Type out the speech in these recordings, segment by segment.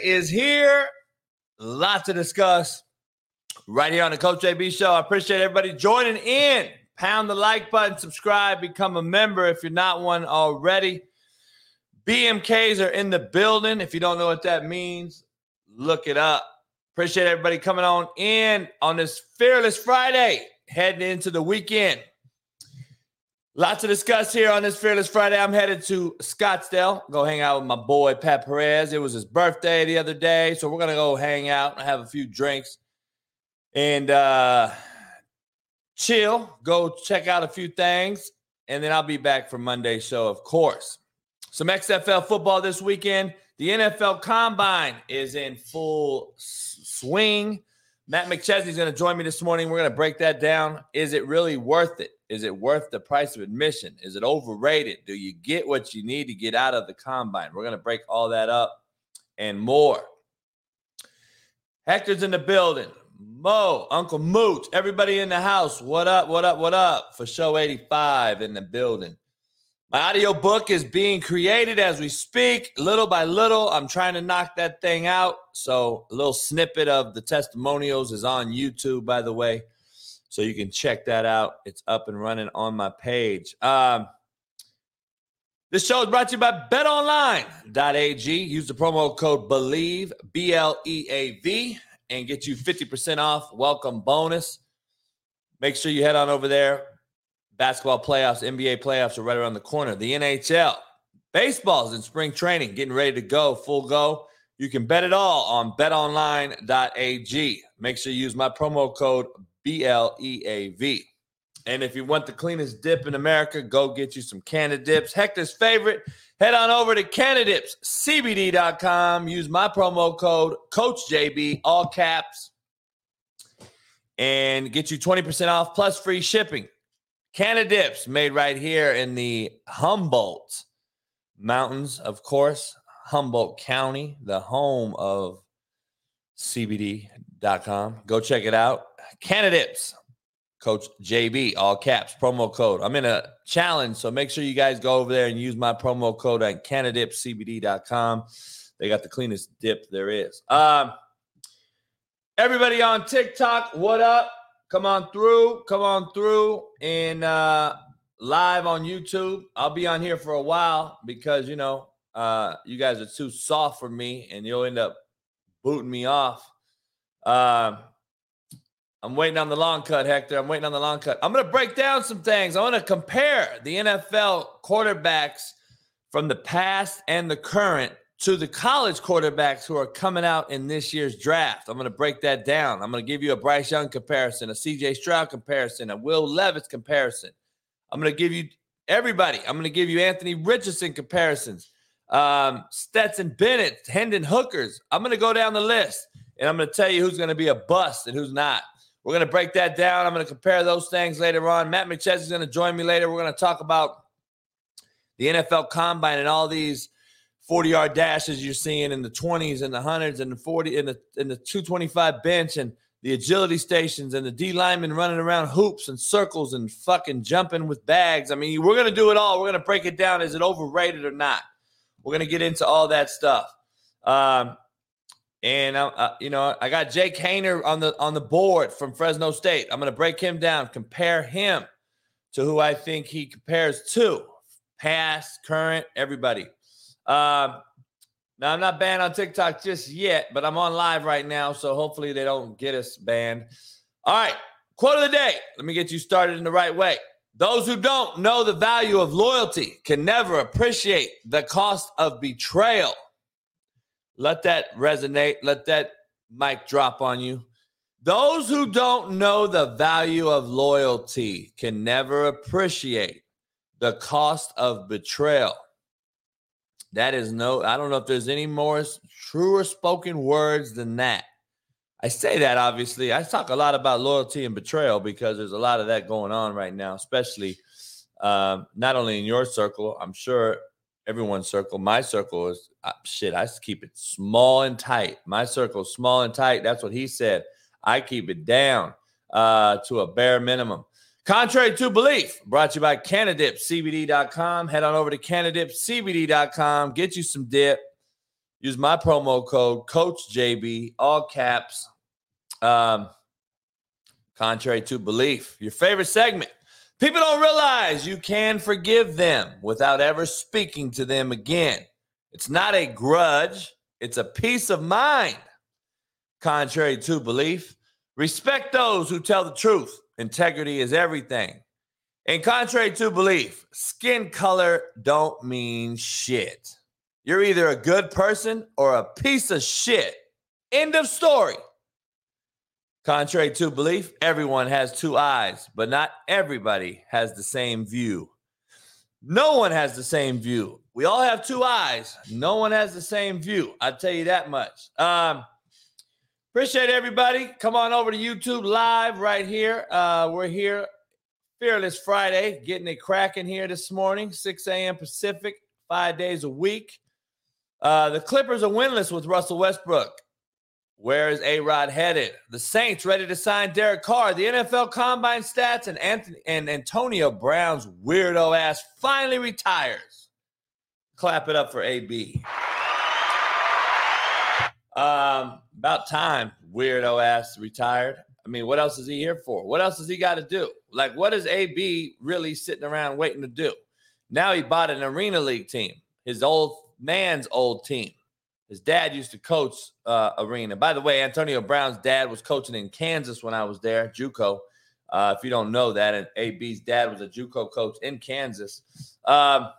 Is here. Lot to discuss right here on the Coach JB Show. I appreciate everybody joining in. Pound the like button, subscribe, become a member if you're not one already. BMKs are in the building. If you don't know what that means, look it up. Appreciate everybody coming on in on this Fearless Friday, heading into the weekend. Lots to discuss here on this Fearless Friday. I'm headed to Scottsdale, go hang out with my boy Pat Perez. It was his birthday the other day, so we're gonna go hang out and have a few drinks and uh, chill. Go check out a few things, and then I'll be back for Monday's show, of course. Some XFL football this weekend. The NFL Combine is in full swing. Matt McChesney is going to join me this morning. We're going to break that down. Is it really worth it? Is it worth the price of admission? Is it overrated? Do you get what you need to get out of the combine? We're going to break all that up and more. Hector's in the building. Mo, Uncle Mooch, everybody in the house. What up? What up? What up? For show 85 in the building. My audio book is being created as we speak, little by little. I'm trying to knock that thing out. So, a little snippet of the testimonials is on YouTube, by the way. So, you can check that out. It's up and running on my page. Um, this show is brought to you by betonline.ag. Use the promo code BELIEVE, B L E A V, and get you 50% off. Welcome bonus. Make sure you head on over there basketball playoffs, NBA playoffs are right around the corner. The NHL, baseball's in spring training, getting ready to go, full go. You can bet it all on betonline.ag. Make sure you use my promo code BLEAV. And if you want the cleanest dip in America, go get you some Canada Dips. Hector's favorite, head on over to CannadipsCBD.com. Use my promo code CoachJB, all caps, and get you 20% off plus free shipping. Canada Dips made right here in the Humboldt Mountains, of course, Humboldt County, the home of CBD.com. Go check it out. Canada Dips, Coach JB, all caps, promo code. I'm in a challenge, so make sure you guys go over there and use my promo code at CannadipsCBD.com. They got the cleanest dip there is. Um, everybody on TikTok, what up? Come on through. Come on through and uh, live on YouTube. I'll be on here for a while because, you know, uh, you guys are too soft for me and you'll end up booting me off. Uh, I'm waiting on the long cut, Hector. I'm waiting on the long cut. I'm going to break down some things. I want to compare the NFL quarterbacks from the past and the current to the college quarterbacks who are coming out in this year's draft. I'm going to break that down. I'm going to give you a Bryce Young comparison, a CJ Stroud comparison, a Will Levis comparison. I'm going to give you everybody. I'm going to give you Anthony Richardson comparisons, um, Stetson Bennett, Hendon Hookers. I'm going to go down the list and I'm going to tell you who's going to be a bust and who's not. We're going to break that down. I'm going to compare those things later on. Matt McChesney is going to join me later. We're going to talk about the NFL Combine and all these 40 yard dashes you're seeing in the 20s and the hundreds and the 40 in the in the 225 bench and the agility stations and the D linemen running around hoops and circles and fucking jumping with bags. I mean, we're gonna do it all. We're gonna break it down. Is it overrated or not? We're gonna get into all that stuff. Um, and uh, uh, you know, I got Jake Haener on the on the board from Fresno State. I'm gonna break him down, compare him to who I think he compares to, past, current, everybody. Um, now I'm not banned on TikTok just yet, but I'm on live right now, so hopefully they don't get us banned. All right, quote of the day. Let me get you started in the right way. Those who don't know the value of loyalty can never appreciate the cost of betrayal. Let that resonate. Let that mic drop on you. Those who don't know the value of loyalty can never appreciate the cost of betrayal. That is no, I don't know if there's any more truer spoken words than that. I say that obviously. I talk a lot about loyalty and betrayal because there's a lot of that going on right now, especially um, not only in your circle, I'm sure everyone's circle. My circle is uh, shit. I keep it small and tight. My circle small and tight. That's what he said. I keep it down uh, to a bare minimum. Contrary to belief, brought to you by CannadipCBD.com. Head on over to CannadipCBD.com. Get you some dip. Use my promo code Coach JB, all caps. Um, contrary to belief, your favorite segment. People don't realize you can forgive them without ever speaking to them again. It's not a grudge, it's a peace of mind. Contrary to belief, respect those who tell the truth Integrity is everything. And contrary to belief, skin color don't mean shit. You're either a good person or a piece of shit. End of story. Contrary to belief, everyone has two eyes, but not everybody has the same view. No one has the same view. We all have two eyes. No one has the same view. I'll tell you that much. Um, Appreciate everybody. Come on over to YouTube live right here. Uh, we're here, Fearless Friday, getting it cracking here this morning, 6 a.m. Pacific, five days a week. Uh, the Clippers are winless with Russell Westbrook. Where is A Rod headed? The Saints ready to sign Derek Carr. The NFL Combine stats and Anthony and Antonio Brown's weirdo ass finally retires. Clap it up for AB. Um, about time, weirdo ass retired. I mean, what else is he here for? What else has he got to do? Like, what is AB really sitting around waiting to do? Now he bought an arena league team, his old man's old team. His dad used to coach uh, arena. By the way, Antonio Brown's dad was coaching in Kansas when I was there, JUCO. Uh, if you don't know that, and AB's dad was a JUCO coach in Kansas. Um, a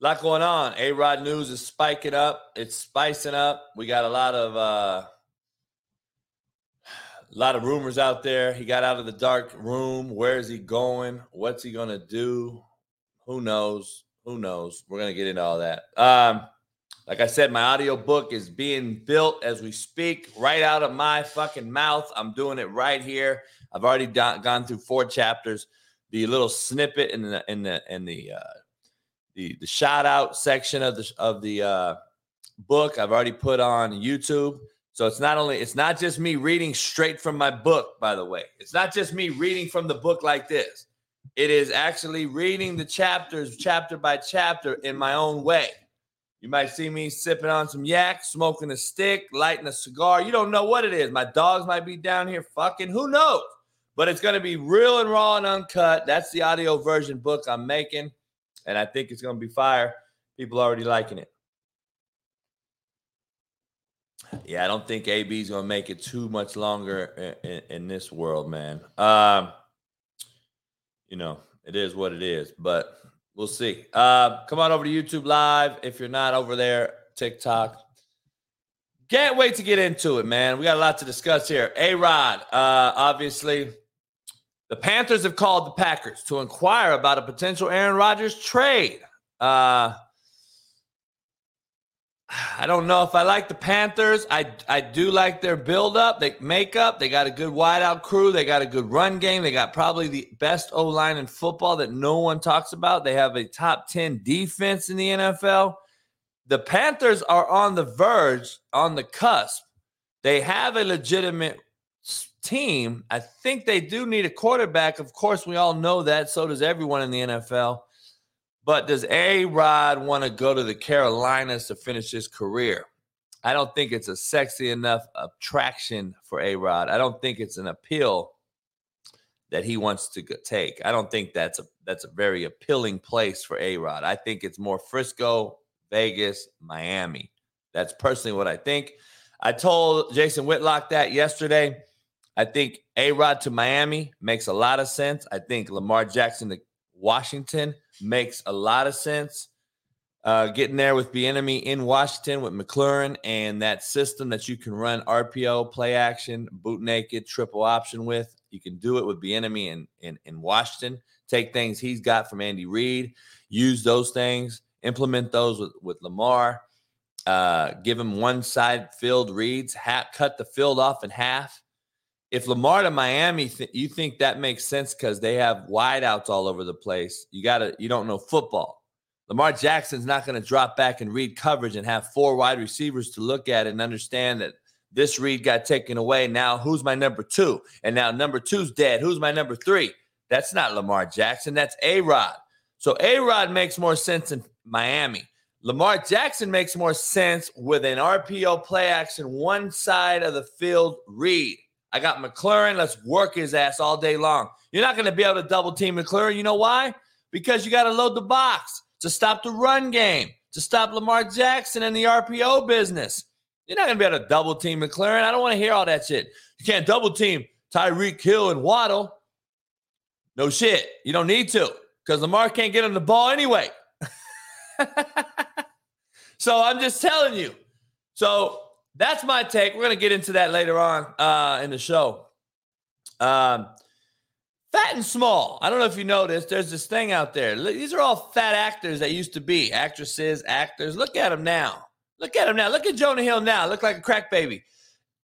lot going on. A Rod news is spiking up. It's spicing up. We got a lot of uh, a lot of rumors out there. He got out of the dark room. Where is he going? What's he gonna do? Who knows? Who knows? We're gonna get into all that. Um, like I said, my audio book is being built as we speak, right out of my fucking mouth. I'm doing it right here. I've already gone through four chapters. The little snippet in the in the in the uh, the the shout out section of the of the uh, book I've already put on YouTube. So it's not only it's not just me reading straight from my book, by the way. It's not just me reading from the book like this. It is actually reading the chapters chapter by chapter in my own way. You might see me sipping on some yak, smoking a stick, lighting a cigar. You don't know what it is. My dogs might be down here fucking. Who knows? But it's going to be real and raw and uncut. That's the audio version book I'm making and I think it's going to be fire. People already liking it. Yeah, I don't think AB is going to make it too much longer in, in, in this world, man. Um, you know, it is what it is, but we'll see. Uh, come on over to YouTube Live if you're not over there, TikTok. Can't wait to get into it, man. We got a lot to discuss here. A Rod, uh, obviously the Panthers have called the Packers to inquire about a potential Aaron Rodgers trade. Uh, I don't know if I like the Panthers. I I do like their build up, they makeup. They got a good wideout crew. They got a good run game. They got probably the best O line in football that no one talks about. They have a top ten defense in the NFL. The Panthers are on the verge, on the cusp. They have a legitimate team. I think they do need a quarterback. Of course, we all know that. So does everyone in the NFL. But does A Rod want to go to the Carolinas to finish his career? I don't think it's a sexy enough attraction for A Rod. I don't think it's an appeal that he wants to take. I don't think that's a that's a very appealing place for A Rod. I think it's more Frisco, Vegas, Miami. That's personally what I think. I told Jason Whitlock that yesterday. I think A Rod to Miami makes a lot of sense. I think Lamar Jackson to Washington makes a lot of sense. Uh, getting there with Bieniemy in Washington with McLaurin and that system that you can run RPO, play action, boot naked, triple option with. You can do it with Bieniemy in, in, in Washington. Take things he's got from Andy Reid, use those things, implement those with, with Lamar. Uh, give him one side field reads, ha- cut the field off in half if Lamar to Miami, th- you think that makes sense because they have wideouts all over the place. You gotta, you don't know football. Lamar Jackson's not going to drop back and read coverage and have four wide receivers to look at and understand that This read got taken away. Now, who's my number two? And now number two's dead. Who's my number three? That's not Lamar Jackson. That's A Rod. So A Rod makes more sense in Miami. Lamar Jackson makes more sense with an RPO play action, one side of the field read. I got McLaurin. Let's work his ass all day long. You're not going to be able to double team McLaurin. You know why? Because you got to load the box to stop the run game, to stop Lamar Jackson and the RPO business. You're not going to be able to double team McLaurin. I don't want to hear all that shit. You can't double team Tyreek Hill and Waddle. No shit. You don't need to because Lamar can't get him the ball anyway. so I'm just telling you. So that's my take. We're to get into that later on uh, in the show. Um, fat and small. I don't know if you noticed. There's this thing out there. These are all fat actors that used to be actresses, actors. Look at them now. Look at him now. Look at Jonah Hill now. Look like a crack baby.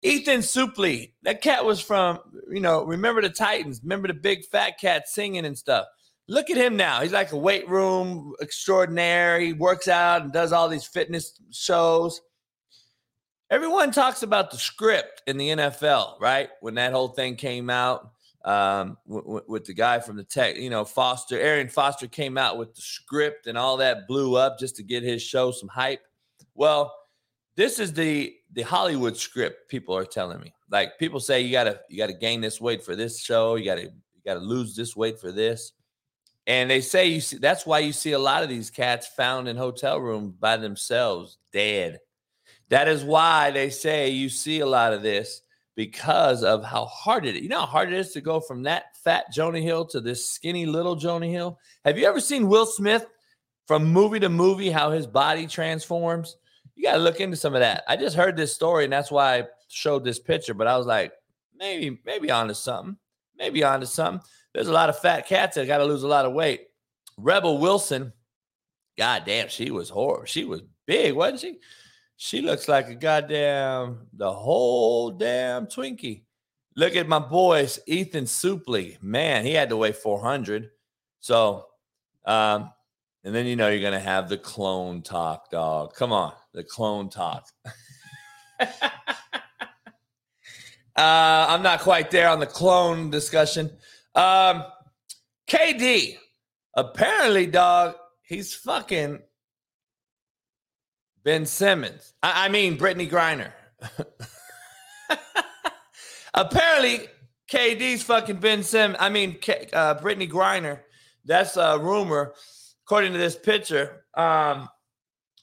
Ethan Suplee. That cat was from, you know, remember the Titans. Remember the big fat cat singing and stuff. Look at him now. He's like a weight room extraordinaire. He works out and does all these fitness shows. Everyone talks about the script in the NFL, right? When that whole thing came out um, w- with the guy from the tech, you know, Foster, Arian Foster came out with the script and all that blew up just to get his show some hype. Well, this is the the Hollywood script people are telling me. Like people say you gotta you gotta gain this weight for this show, you gotta you gotta lose this weight for this. And they say you see that's why you see a lot of these cats found in hotel rooms by themselves, dead. That is why they say you see a lot of this because of how hard it is. You know how hard it is to go from that fat Jonah Hill to this skinny little Jonah Hill? Have you ever seen Will Smith from movie to movie, how his body transforms? You got to look into some of that. I just heard this story and that's why I showed this picture, but I was like, maybe, maybe onto something. Maybe onto something. There's a lot of fat cats that got to lose a lot of weight. Rebel Wilson, god damn, she was horrible. She was big, wasn't she? She looks like a goddamn the whole damn Twinkie. Look at my boys, Ethan Suplee. Man, he had to weigh 400. So, um, and then you know you're gonna have the clone talk, dog. Come on, the clone talk. uh, I'm not quite there on the clone discussion. Um, KD, apparently, dog, he's fucking Ben Simmons. I, I mean, Brittney Griner. apparently, KD's fucking Ben Simmons. I mean, K, uh, Brittney Griner. That's a rumor according to this picture, um,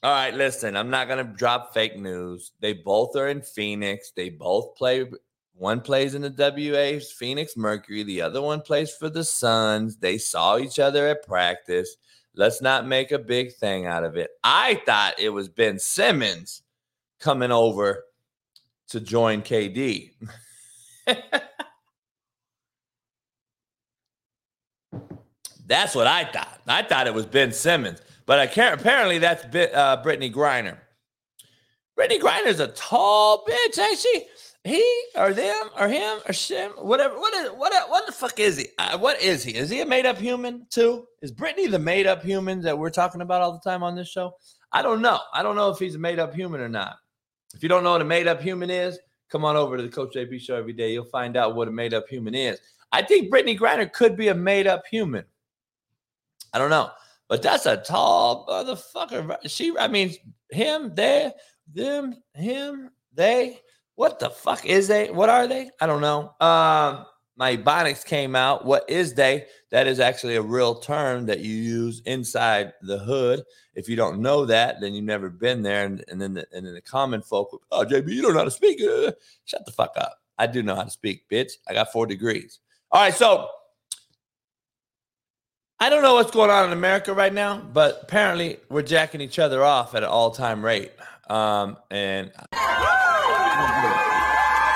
all right, listen, I'm not gonna drop fake news. They both are in Phoenix. They both play. One plays in the WA Phoenix Mercury. The other one plays for the Suns. They saw each other at practice. Let's not make a big thing out of it. I thought it was Ben Simmons coming over to join KD. That's what I thought. I thought it was Ben Simmons, but I can't. Apparently, that's uh, Brittney Griner. Brittney Griner's a tall bitch, ain't she? He or them or him or him, whatever. What is what? What the fuck is he? Uh, what is he? Is he a made up human too? Is Brittney the made up human that we're talking about all the time on this show? I don't know. I don't know if he's a made up human or not. If you don't know what a made up human is, come on over to the Coach JB show every day. You'll find out what a made up human is. I think Brittney Griner could be a made up human. I don't know. But that's a tall motherfucker. She, I mean, him, they, them, him, they. What the fuck is they? What are they? I don't know. Um, my Ebonics came out. What is they? That is actually a real term that you use inside the hood. If you don't know that, then you've never been there. And, and then the, and then the common folk, oh JB, you don't know how to speak. Uh, shut the fuck up. I do know how to speak, bitch. I got four degrees. All right, so I don't know what's going on in America right now, but apparently we're jacking each other off at an all time rate. Um, and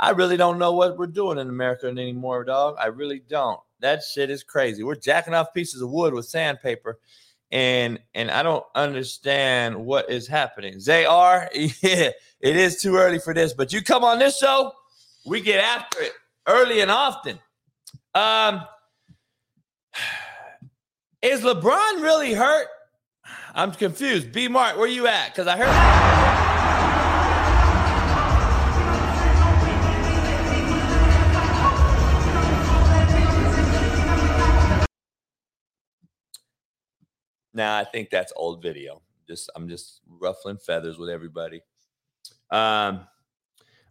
I really don't know what we're doing in America anymore, dog. I really don't. That shit is crazy. We're jacking off pieces of wood with sandpaper, and and I don't understand what is happening. Zr, yeah, it is too early for this, but you come on this show, we get after it early and often. Um, is LeBron really hurt? I'm confused. B Mark, where you at? Because I heard. Now I think that's old video. Just I'm just ruffling feathers with everybody. Um,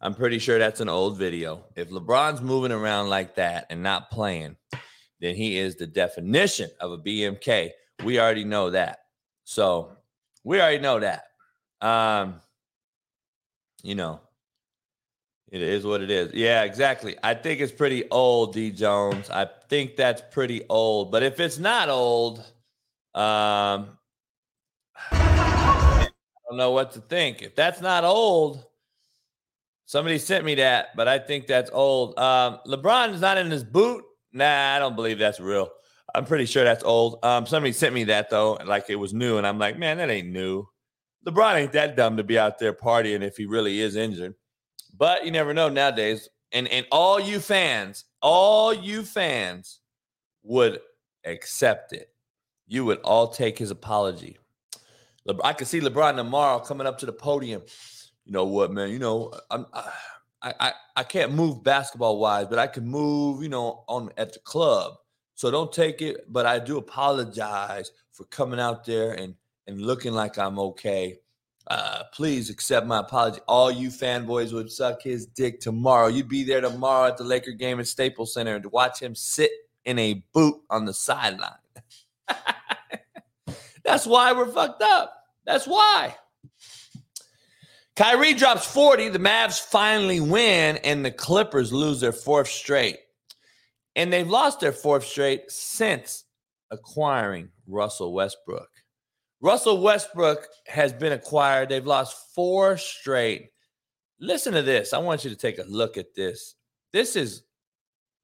I'm pretty sure that's an old video. If LeBron's moving around like that and not playing, then he is the definition of a BMK. We already know that. So we already know that. Um, you know, it is what it is. Yeah, exactly. I think it's pretty old, D Jones. I think that's pretty old. But if it's not old, um, I don't know what to think. If that's not old, somebody sent me that, but I think that's old. Um, LeBron is not in his boot. Nah, I don't believe that's real. I'm pretty sure that's old. Um, somebody sent me that though, like it was new, and I'm like, man, that ain't new. LeBron ain't that dumb to be out there partying if he really is injured. But you never know nowadays. And and all you fans, all you fans would accept it. You would all take his apology. Le- I could see LeBron tomorrow coming up to the podium. You know what, man? You know, I'm I I, I can't move basketball wise, but I can move, you know, on at the club. So don't take it, but I do apologize for coming out there and and looking like I'm okay. Uh, please accept my apology. All you fanboys would suck his dick tomorrow. You'd be there tomorrow at the Laker game at Staples Center to watch him sit in a boot on the sideline. That's why we're fucked up. That's why. Kyrie drops 40. The Mavs finally win, and the Clippers lose their fourth straight. And they've lost their fourth straight since acquiring Russell Westbrook. Russell Westbrook has been acquired. They've lost four straight. Listen to this. I want you to take a look at this. This is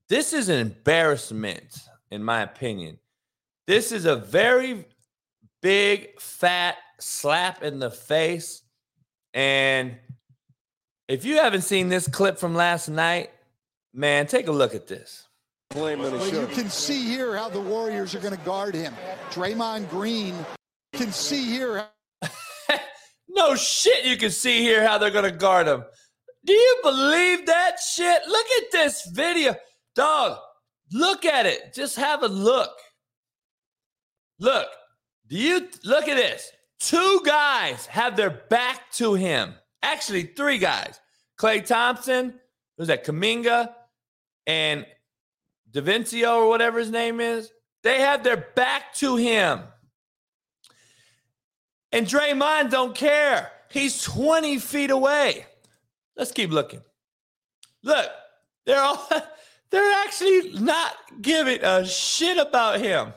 this is an embarrassment in my opinion. This is a very big fat slap in the face and if you haven't seen this clip from last night, man, take a look at this. Well, you can see here how the Warriors are going to guard him. Draymond Green can see here. no shit, you can see here how they're gonna guard him. Do you believe that shit? Look at this video, dog. Look at it. Just have a look. Look. Do you look at this? Two guys have their back to him. Actually, three guys. Klay Thompson, who's that? Kuminga, and DaVincio or whatever his name is. They have their back to him. And Draymond don't care. He's 20 feet away. Let's keep looking. Look, they're all they're actually not giving a shit about him.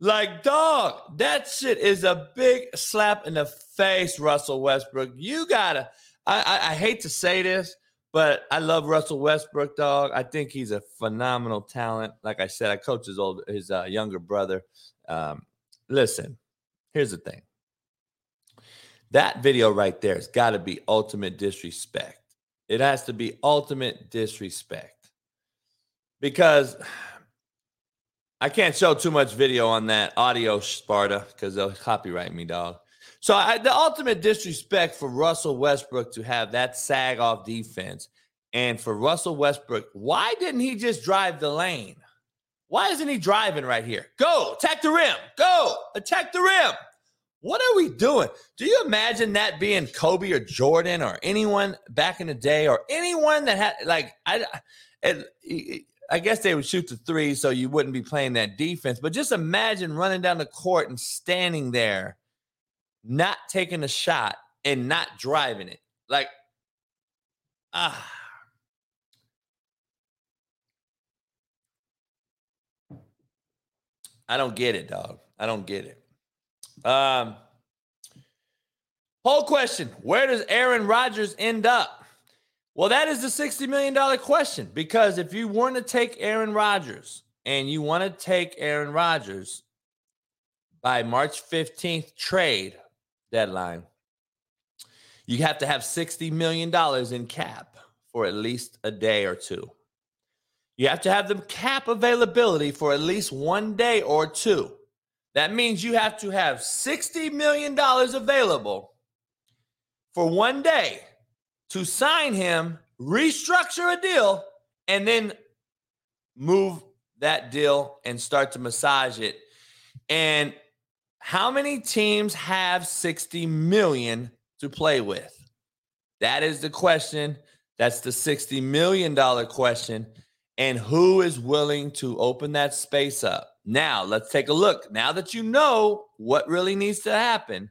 Like, dog, that shit is a big slap in the face, Russell Westbrook. You gotta, I, I, I hate to say this, but I love Russell Westbrook, dog. I think he's a phenomenal talent. Like I said, I coach his old his uh, younger brother. Um, listen, here's the thing. That video right there has got to be ultimate disrespect. It has to be ultimate disrespect because I can't show too much video on that audio, Sparta, because they'll copyright me, dog. So I, the ultimate disrespect for Russell Westbrook to have that sag off defense, and for Russell Westbrook, why didn't he just drive the lane? Why isn't he driving right here? Go attack the rim. Go attack the rim. What are we doing? Do you imagine that being Kobe or Jordan or anyone back in the day or anyone that had like I, it, I guess they would shoot the three so you wouldn't be playing that defense. But just imagine running down the court and standing there, not taking a shot and not driving it. Like, ah. I don't get it, dog. I don't get it. Um, whole question: Where does Aaron Rodgers end up? Well, that is the $60 million question because if you want to take Aaron Rodgers and you want to take Aaron Rodgers by March 15th trade deadline, you have to have $60 million in cap for at least a day or two. You have to have the cap availability for at least one day or two. That means you have to have $60 million available for one day to sign him, restructure a deal, and then move that deal and start to massage it. And how many teams have 60 million to play with? That is the question. That's the 60 million dollar question. And who is willing to open that space up? Now, let's take a look. Now that you know what really needs to happen,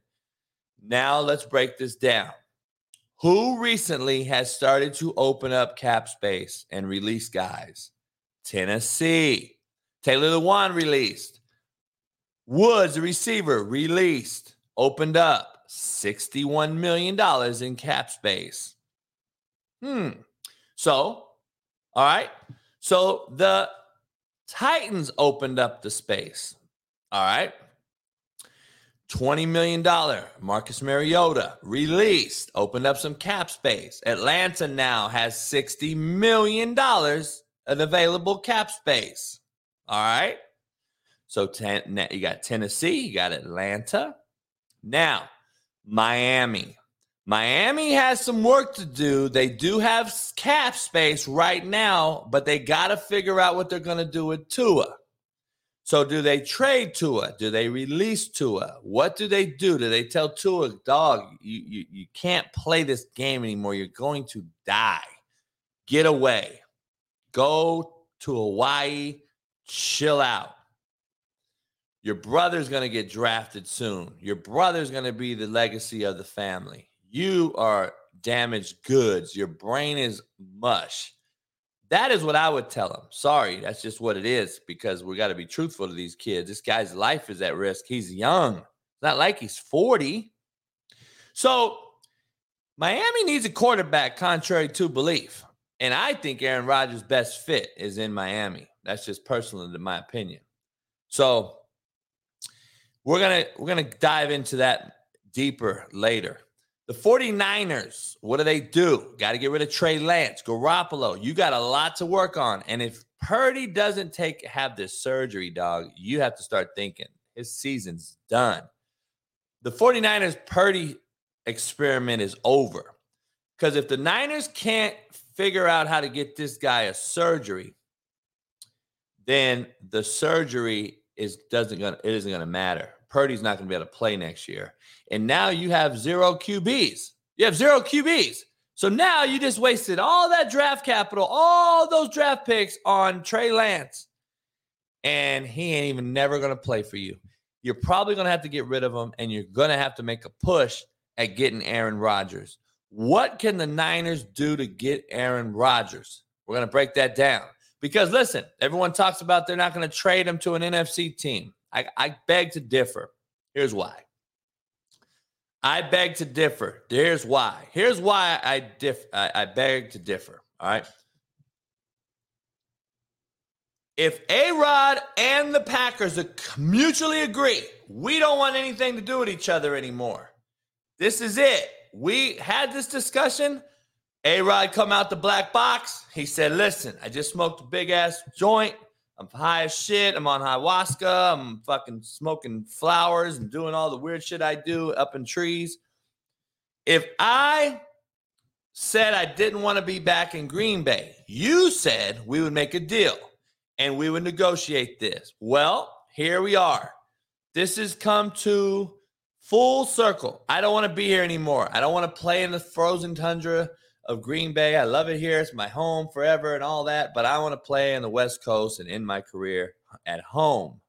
now let's break this down. Who recently has started to open up cap space and release guys? Tennessee. Taylor Lewan released. Woods, the receiver, released, opened up $61 million in cap space. Hmm. So, all right. So the Titans opened up the space. All right. $20 million. Marcus Mariota released, opened up some cap space. Atlanta now has $60 million of available cap space. All right. So ten, you got Tennessee, you got Atlanta. Now, Miami. Miami has some work to do. They do have cap space right now, but they got to figure out what they're going to do with Tua. So do they trade Tua? Do they release Tua? What do they do? Do they tell Tua, dog, you, you, you can't play this game anymore. You're going to die. Get away. Go to Hawaii. Chill out. Your brother's going to get drafted soon. Your brother's going to be the legacy of the family. You are damaged goods. Your brain is mush. That is what I would tell him. Sorry, that's just what it is because we got to be truthful to these kids. This guy's life is at risk. He's young. It's not like he's 40. So Miami needs a quarterback, contrary to belief. And I think Aaron Rodgers' best fit is in Miami. That's just personal, to my opinion. So we're gonna we're gonna dive into that deeper later. The 49ers, what do they do? Got to get rid of Trey Lance, Garoppolo. You got a lot to work on. And if Purdy doesn't take have this surgery, dog, you have to start thinking his season's done. The 49ers Purdy experiment is over. Because if the Niners can't figure out how to get this guy a surgery, then the surgery is doesn't gonna it isn't gonna matter. Purdy's not going to be able to play next year. And now you have zero QBs. You have zero QBs. So now you just wasted all that draft capital, all those draft picks on Trey Lance. And he ain't even never going to play for you. You're probably going to have to get rid of him and you're going to have to make a push at getting Aaron Rodgers. What can the Niners do to get Aaron Rodgers? We're going to break that down. Because listen, everyone talks about they're not going to trade him to an NFC team. I, I beg to differ. Here's why. I beg to differ. Here's why. Here's why I diff. I, I beg to differ. All right. If A Rod and the Packers mutually agree, we don't want anything to do with each other anymore. This is it. We had this discussion. A Rod come out the black box. He said, Listen, I just smoked a big ass joint. I'm high as shit. I'm on ayahuasca. I'm fucking smoking flowers and doing all the weird shit I do up in trees. If I said I didn't want to be back in Green Bay, you said we would make a deal and we would negotiate this. Well, here we are. This has come to full circle. I don't want to be here anymore. I don't want to play in the frozen tundra of Green Bay. I love it here. It's my home forever and all that, but I want to play in the West Coast and end my career at home.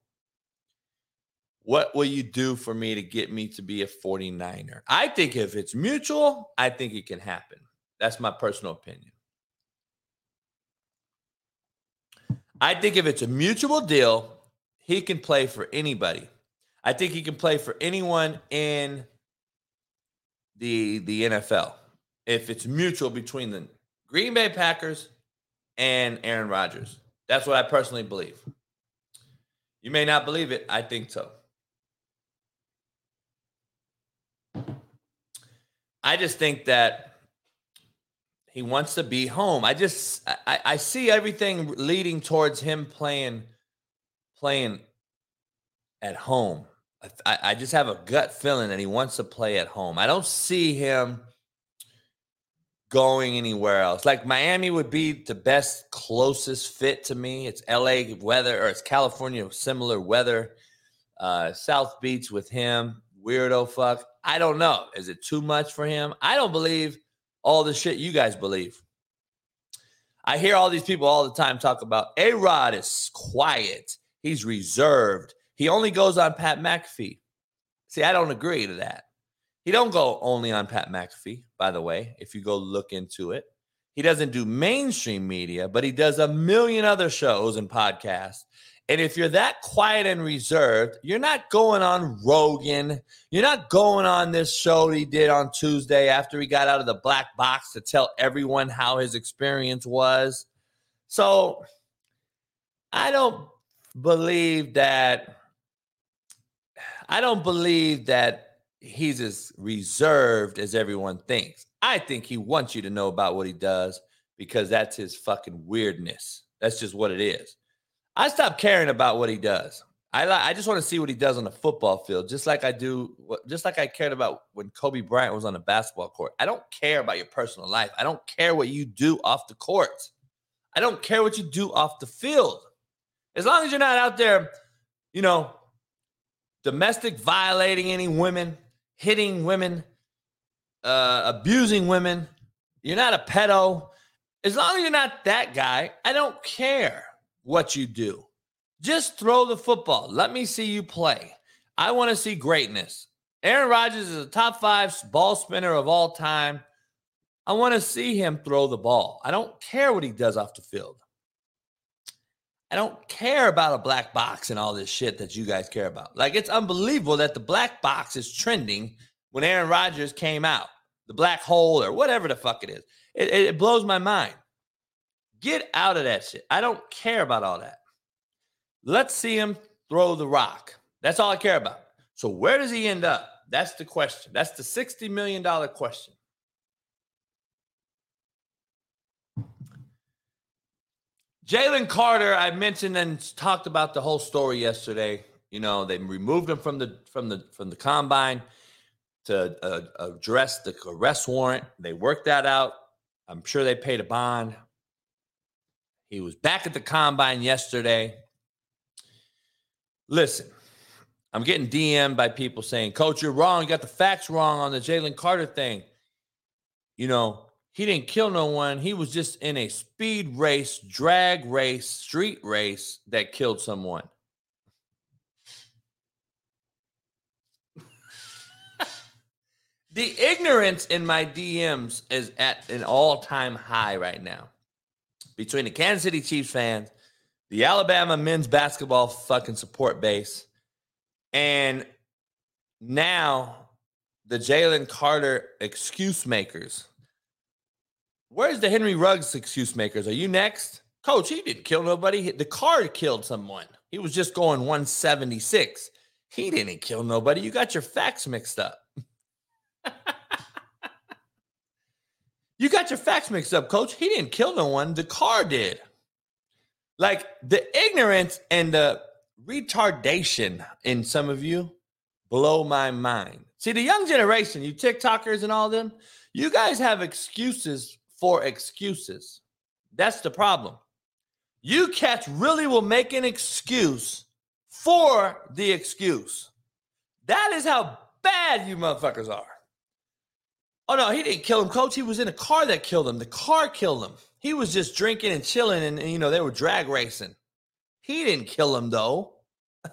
What will you do for me to get me to be a 49er? I think if it's mutual, I think it can happen. That's my personal opinion. I think if it's a mutual deal, he can play for anybody. I think he can play for anyone in the the NFL if it's mutual between the Green Bay Packers and Aaron Rodgers. That's what I personally believe. You may not believe it. I think so. I just think that he wants to be home. I just I, I see everything leading towards him playing playing at home. I, I just have a gut feeling that he wants to play at home. I don't see him going anywhere else. Like Miami would be the best, closest fit to me. It's LA weather or it's California, similar weather. Uh, South Beach with him, weirdo fuck. I don't know. Is it too much for him? I don't believe all the shit you guys believe. I hear all these people all the time talk about A Rod is quiet. He's reserved. He only goes on Pat McAfee. See, I don't agree to that. He don't go only on Pat McAfee, by the way, if you go look into it. He doesn't do mainstream media, but he does a million other shows and podcasts. And if you're that quiet and reserved, you're not going on Rogan. You're not going on this show he did on Tuesday after he got out of the black box to tell everyone how his experience was. So I don't believe that. I don't believe that he's as reserved as everyone thinks. I think he wants you to know about what he does because that's his fucking weirdness. That's just what it is. I stop caring about what he does. I I just want to see what he does on the football field, just like I do, just like I cared about when Kobe Bryant was on the basketball court. I don't care about your personal life. I don't care what you do off the court. I don't care what you do off the field. As long as you're not out there, you know, domestic violating any women, hitting women, uh, abusing women. You're not a pedo. As long as you're not that guy, I don't care what you do. Just throw the football. Let me see you play. I want to see greatness. Aaron Rodgers is a top five ball spinner of all time. I want to see him throw the ball. I don't care what he does off the field. I don't care about a black box and all this shit that you guys care about. Like it's unbelievable that the black box is trending when Aaron Rodgers came out, the black hole or whatever the fuck it is. It, it blows my mind. Get out of that shit. I don't care about all that. Let's see him throw the rock. That's all I care about. So where does he end up? That's the question. That's the $60 million question. Jalen Carter, I mentioned and talked about the whole story yesterday. You know, they removed him from the from the from the combine to uh, address the arrest warrant. They worked that out. I'm sure they paid a bond. He was back at the combine yesterday. Listen, I'm getting DM'd by people saying, Coach, you're wrong. You got the facts wrong on the Jalen Carter thing. You know, he didn't kill no one. He was just in a speed race, drag race, street race that killed someone. the ignorance in my DMs is at an all time high right now between the Kansas City Chiefs fans, the Alabama men's basketball fucking support base, and now the Jalen Carter excuse makers Where's the Henry Ruggs excuse makers? Are you next? Coach, he didn't kill nobody. The car killed someone. He was just going 176. He didn't kill nobody. You got your facts mixed up. you got your facts mixed up, coach. He didn't kill no one. The car did. Like the ignorance and the retardation in some of you blow my mind. See, the young generation, you TikTokers and all them, you guys have excuses for excuses. That's the problem. You cats really will make an excuse for the excuse. That is how bad you motherfuckers are. Oh no, he didn't kill him, coach. He was in a car that killed him. The car killed him. He was just drinking and chilling, and, and you know they were drag racing. He didn't kill him though.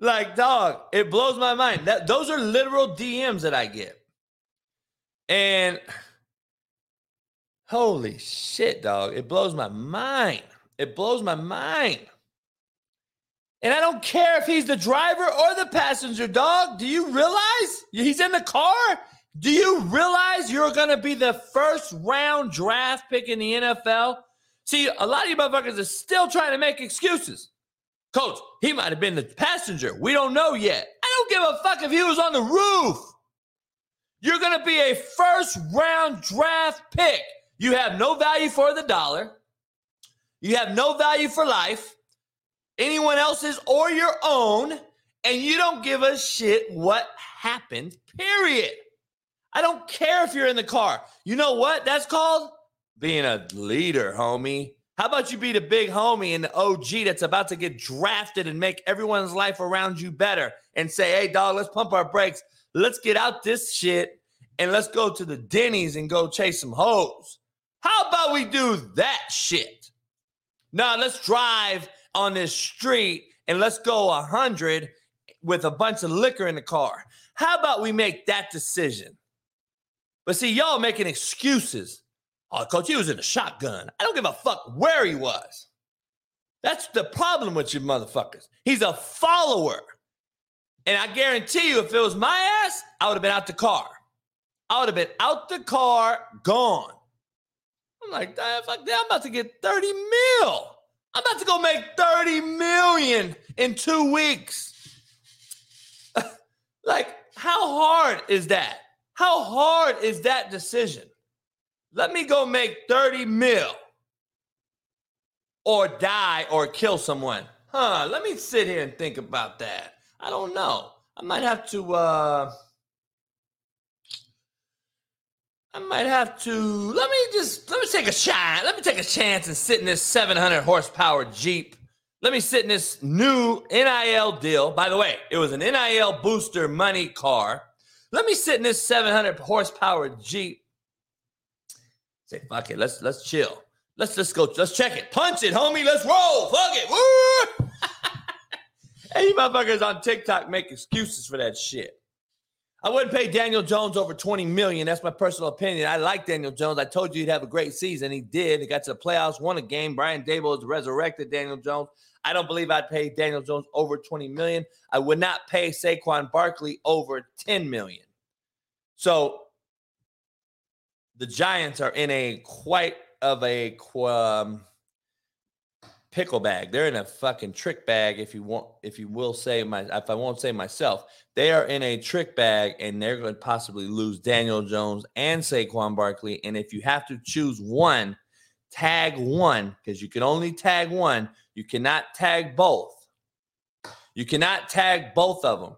like dog, it blows my mind. That those are literal DMs that I get. And holy shit, dog. It blows my mind. It blows my mind. And I don't care if he's the driver or the passenger, dog. Do you realize he's in the car? Do you realize you're going to be the first round draft pick in the NFL? See, a lot of you motherfuckers are still trying to make excuses. Coach, he might have been the passenger. We don't know yet. I don't give a fuck if he was on the roof. You're going to be a first round draft pick. You have no value for the dollar. You have no value for life, anyone else's or your own, and you don't give a shit what happened, period. I don't care if you're in the car. You know what that's called? Being a leader, homie. How about you be the big homie and the OG that's about to get drafted and make everyone's life around you better and say, hey, dog, let's pump our brakes. Let's get out this shit and let's go to the Denny's and go chase some hoes. How about we do that shit? Now let's drive on this street and let's go 100 with a bunch of liquor in the car. How about we make that decision? But see, y'all making excuses. Oh, coach, he was in a shotgun. I don't give a fuck where he was. That's the problem with you motherfuckers. He's a follower. And I guarantee you, if it was my ass, I would have been out the car. I would have been out the car, gone. I'm like, fuck that. I'm about to get 30 mil. I'm about to go make 30 million in two weeks. like, how hard is that? How hard is that decision? Let me go make 30 mil or die or kill someone. Huh, let me sit here and think about that. I don't know. I might have to uh I might have to let me just let me take a shot. Let me take a chance and sit in this 700 horsepower Jeep. Let me sit in this new NIL deal. By the way, it was an NIL booster money car. Let me sit in this 700 horsepower Jeep. Say, fuck it. Let's let's chill. Let's just go. Let's check it. Punch it, homie. Let's roll. Fuck it. Woo! You motherfuckers on TikTok make excuses for that shit. I wouldn't pay Daniel Jones over 20 million. That's my personal opinion. I like Daniel Jones. I told you he'd have a great season. He did. He got to the playoffs, won a game. Brian Daboll has resurrected Daniel Jones. I don't believe I'd pay Daniel Jones over 20 million. I would not pay Saquon Barkley over 10 million. So the Giants are in a quite of a um, pickle bag. They're in a fucking trick bag, if you want, if you will say my, if I won't say myself, they are in a trick bag, and they're going to possibly lose Daniel Jones and Saquon Barkley. And if you have to choose one, tag one because you can only tag one. You cannot tag both. You cannot tag both of them.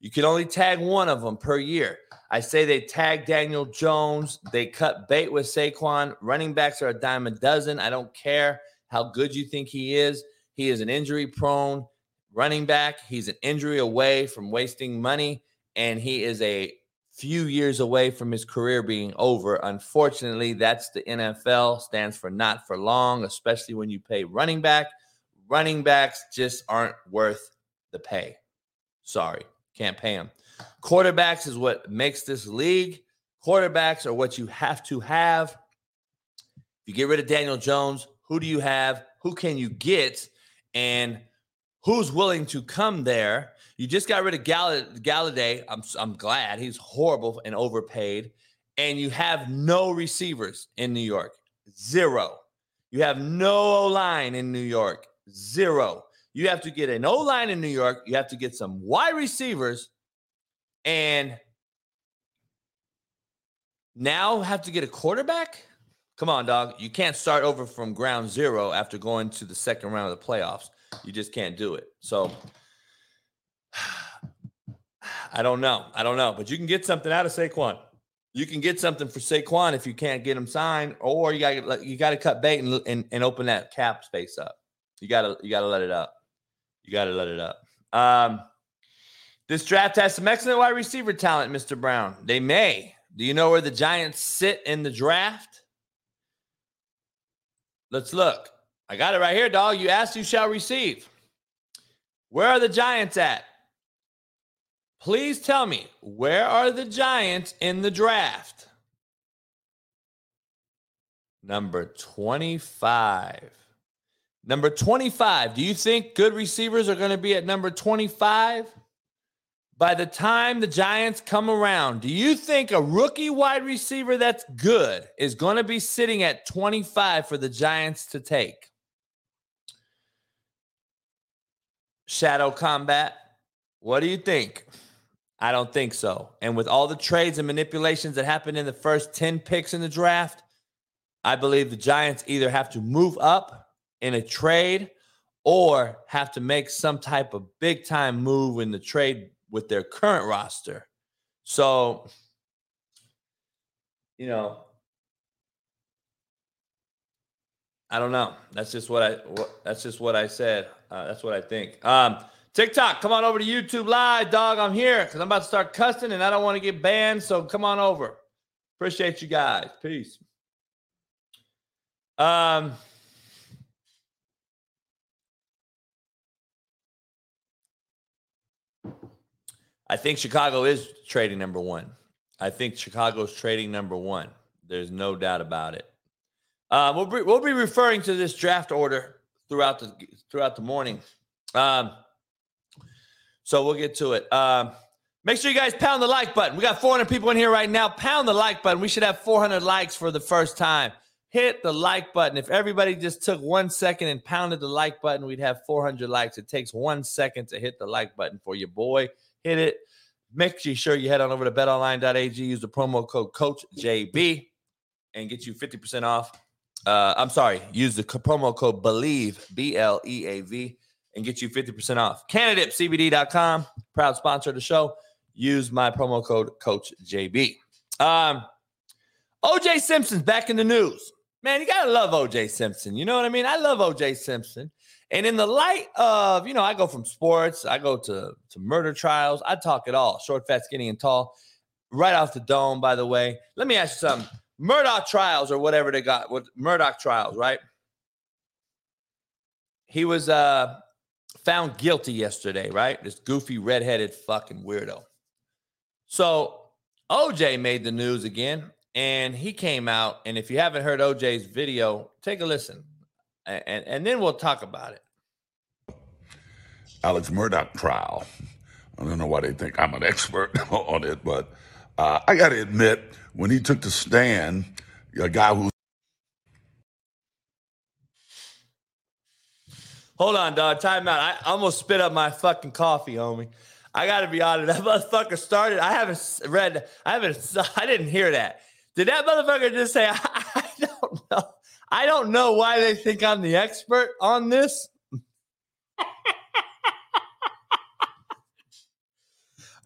You can only tag one of them per year. I say they tag Daniel Jones. They cut bait with Saquon. Running backs are a dime a dozen. I don't care how good you think he is. He is an injury prone running back. He's an injury away from wasting money, and he is a few years away from his career being over. Unfortunately, that's the NFL, stands for not for long, especially when you pay running back. Running backs just aren't worth the pay. Sorry, can't pay them. Quarterbacks is what makes this league. Quarterbacks are what you have to have. If you get rid of Daniel Jones, who do you have? Who can you get? And who's willing to come there? You just got rid of Gall- Golladay. I'm, I'm glad he's horrible and overpaid. And you have no receivers in New York. Zero. You have no line in New York. Zero. You have to get an O line in New York. You have to get some wide receivers. And now have to get a quarterback? Come on, dog. You can't start over from ground zero after going to the second round of the playoffs. You just can't do it. So I don't know. I don't know. But you can get something out of Saquon. You can get something for Saquon if you can't get him signed, or you got you got to cut bait and, and, and open that cap space up. You gotta you gotta let it up. You gotta let it up. Um, this draft has some excellent wide receiver talent, Mr. Brown. They may. Do you know where the Giants sit in the draft? Let's look. I got it right here, dog. You asked, you shall receive. Where are the Giants at? Please tell me, where are the Giants in the draft? Number 25. Number 25. Do you think good receivers are going to be at number 25? By the time the Giants come around, do you think a rookie wide receiver that's good is going to be sitting at 25 for the Giants to take? Shadow Combat, what do you think? I don't think so. And with all the trades and manipulations that happened in the first 10 picks in the draft, I believe the Giants either have to move up in a trade or have to make some type of big time move in the trade with their current roster. So, you know, I don't know. That's just what I. What, that's just what I said. Uh, that's what I think. Um, TikTok, come on over to YouTube Live, dog. I'm here because I'm about to start cussing and I don't want to get banned. So come on over. Appreciate you guys. Peace. Um. I think Chicago is trading number one. I think Chicago's trading number one. There's no doubt about it. Uh, we'll be we'll be referring to this draft order throughout the throughout the morning. Um, so we'll get to it. Um, make sure you guys pound the like button. We got 400 people in here right now. Pound the like button. We should have 400 likes for the first time. Hit the like button. If everybody just took one second and pounded the like button, we'd have 400 likes. It takes one second to hit the like button for your boy hit it. Make sure you head on over to betonline.ag, use the promo code Coach JB, and get you 50% off. Uh, I'm sorry, use the promo code Believe, B L E A V, and get you 50% off. CannadipsCBD.com, proud sponsor of the show. Use my promo code Coach JB. Um, OJ Simpson's back in the news. Man, you gotta love OJ Simpson. You know what I mean? I love OJ Simpson. And in the light of, you know, I go from sports, I go to, to murder trials, I talk it all short, fat, skinny, and tall. Right off the dome, by the way. Let me ask you something. Murdaugh trials or whatever they got, what Murdaugh trials, right? He was uh found guilty yesterday, right? This goofy redheaded fucking weirdo. So OJ made the news again, and he came out. And if you haven't heard OJ's video, take a listen and, and then we'll talk about it. Alex Murdaugh trial. I don't know why they think I'm an expert on it, but uh, I got to admit, when he took the stand, a guy who Hold on, dog. Time out. I almost spit up my fucking coffee, homie. I got to be honest. That motherfucker started. I haven't read. I haven't. I didn't hear that. Did that motherfucker just say? I, I don't know. I don't know why they think I'm the expert on this.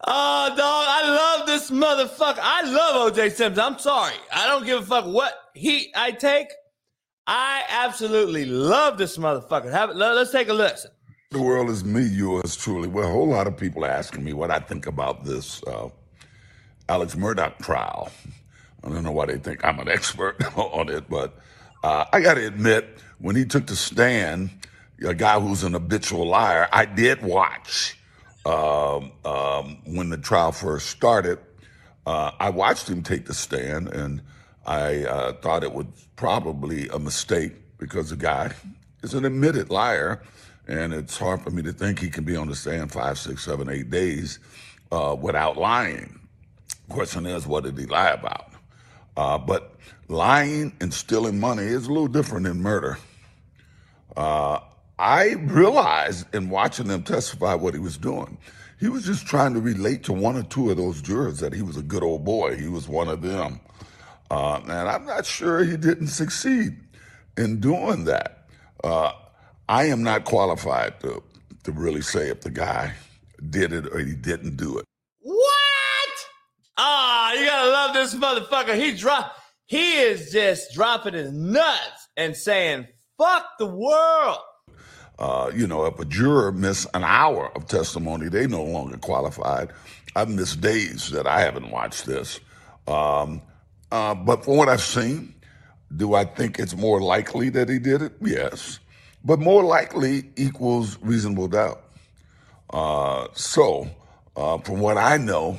Oh, dog, I love this motherfucker. I love OJ Simpson. I'm sorry. I don't give a fuck what heat I take. I absolutely love this motherfucker. Have, let's take a listen. The world is me, yours truly. Well, a whole lot of people asking me what I think about this uh, Alex Murdaugh trial. I don't know why they think I'm an expert on it, but uh, I got to admit, when he took the stand, a guy who's an habitual liar, I did watch um, um, when the trial first started. Uh, I watched him take the stand, and I uh, thought it was probably a mistake because the guy is an admitted liar, and it's hard for me to think he can be on the stand five, six, seven, eight days uh, without lying. Question is, what did he lie about? Uh, but lying and stealing money is a little different than murder. Uh, I realized in watching them testify what he was doing, he was just trying to relate to one or two of those jurors that he was a good old boy. He was one of them. Uh, and I'm not sure he didn't succeed in doing that. Uh, I am not qualified to, to really say if the guy did it or he didn't do it. What? Ah, oh, you gotta love this motherfucker. He dropped he is just dropping his nuts and saying, fuck the world. Uh, you know, if a juror miss an hour of testimony, they no longer qualified. I've missed days that I haven't watched this. Um, uh, but from what I've seen, do I think it's more likely that he did it? Yes. But more likely equals reasonable doubt. Uh, so, uh, from what I know,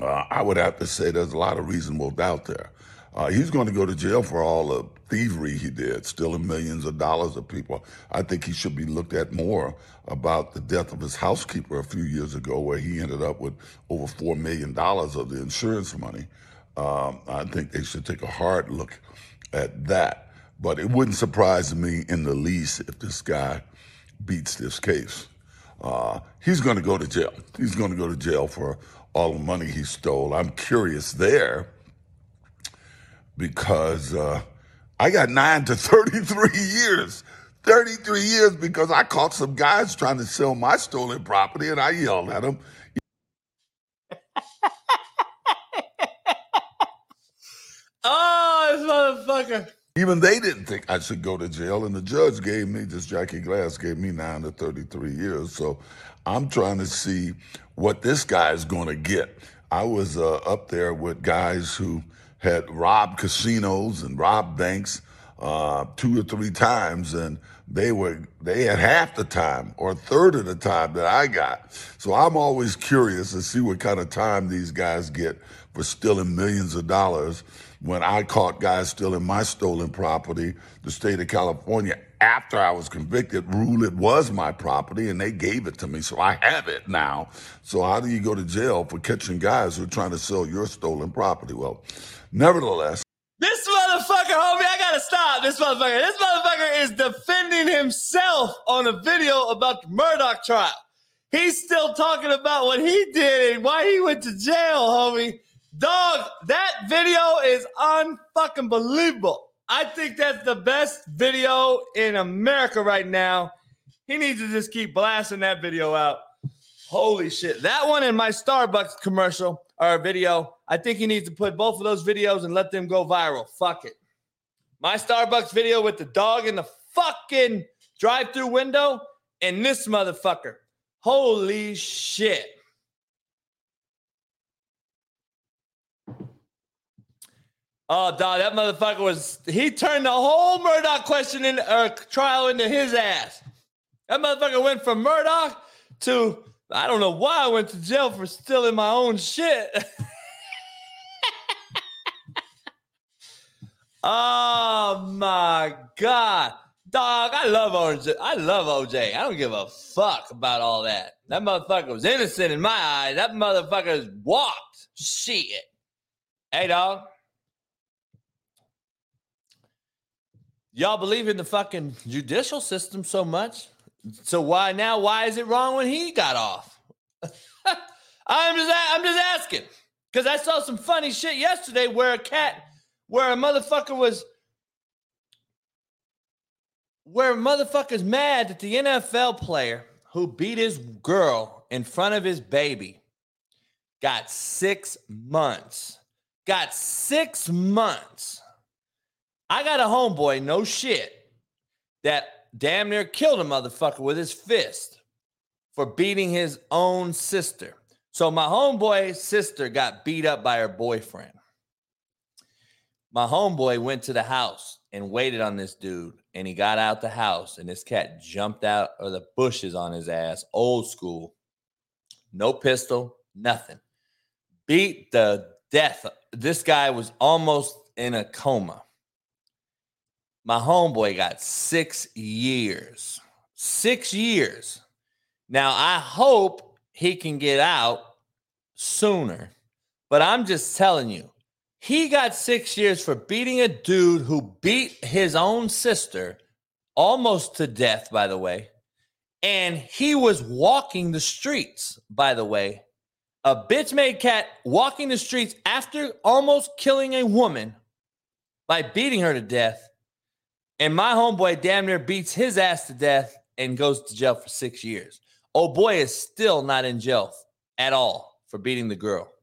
uh, I would have to say there's a lot of reasonable doubt there. Uh, he's going to go to jail for all the thievery he did, stealing millions of dollars of people. I think he should be looked at more about the death of his housekeeper a few years ago, where he ended up with over $4 million of the insurance money. Um, I think they should take a hard look at that. But it wouldn't surprise me in the least if this guy beats this case. Uh, he's going to go to jail. He's going to go to jail for all the money he stole. I'm curious there because uh, I got nine to 33 years. 33 years because I caught some guys trying to sell my stolen property and I yelled at them. oh, this motherfucker. Even they didn't think I should go to jail, and the judge gave me, this Jackie Glass gave me nine to 33 years. So I'm trying to see what this guy is going to get. I was uh, up there with guys who had robbed casinos and robbed banks uh, two or three times, and they were they had half the time or a third of the time that I got. So I'm always curious to see what kind of time these guys get for stealing millions of dollars. When I caught guys stealing my stolen property, the state of California, after I was convicted, ruled it was my property and they gave it to me. So I have it now. So how do you go to jail for catching guys who are trying to sell your stolen property? Well, nevertheless, this motherfucker, homie, I gotta stop. This motherfucker, this motherfucker is defending himself on a video about the Murdaugh trial. He's still talking about what he did and why he went to jail, homie. Dog, that video is unfucking believable. I think that's the best video in America right now. He needs to just keep blasting that video out. Holy shit. That one and my Starbucks commercial or video, I think he needs to put both of those videos and let them go viral. Fuck it. My Starbucks video with the dog in the fucking drive through window and this motherfucker. Holy shit. Oh, dog, that motherfucker was, he turned the whole Murdaugh question in, uh, trial into his ass. That motherfucker went from Murdaugh to, I don't know why I went to jail for stealing my own shit. oh my God. Dog, I love OJ. I love OJ. I don't give a fuck about all that. That motherfucker was innocent in my eyes. That motherfucker's walked. Shit. Hey, dog. Y'all believe in the fucking judicial system so much. So why now? Why is it wrong when he got off? I'm just I'm just asking because I saw some funny shit yesterday where a cat, where a motherfucker was, where a motherfucker's mad that the NFL player who beat his girl in front of his baby got six months. Got six months I got a homeboy, no shit, that damn near killed a motherfucker with his fist for beating his own sister. So my homeboy's sister got beat up by her boyfriend. My homeboy went to the house and waited on this dude, and he got out the house, and this cat jumped out of the bushes on his ass, old school, no pistol, nothing. Beat the death. This guy was almost in a coma. My homeboy got six years. Six years. Now, I hope he can get out sooner, but I'm just telling you, he got six years for beating a dude who beat his own sister almost to death, by the way. And he was walking the streets, by the way. A bitch made cat walking the streets after almost killing a woman by beating her to death and my homeboy damn near beats his ass to death and goes to jail for six years. Oh boy is still not in jail at all for beating the girl.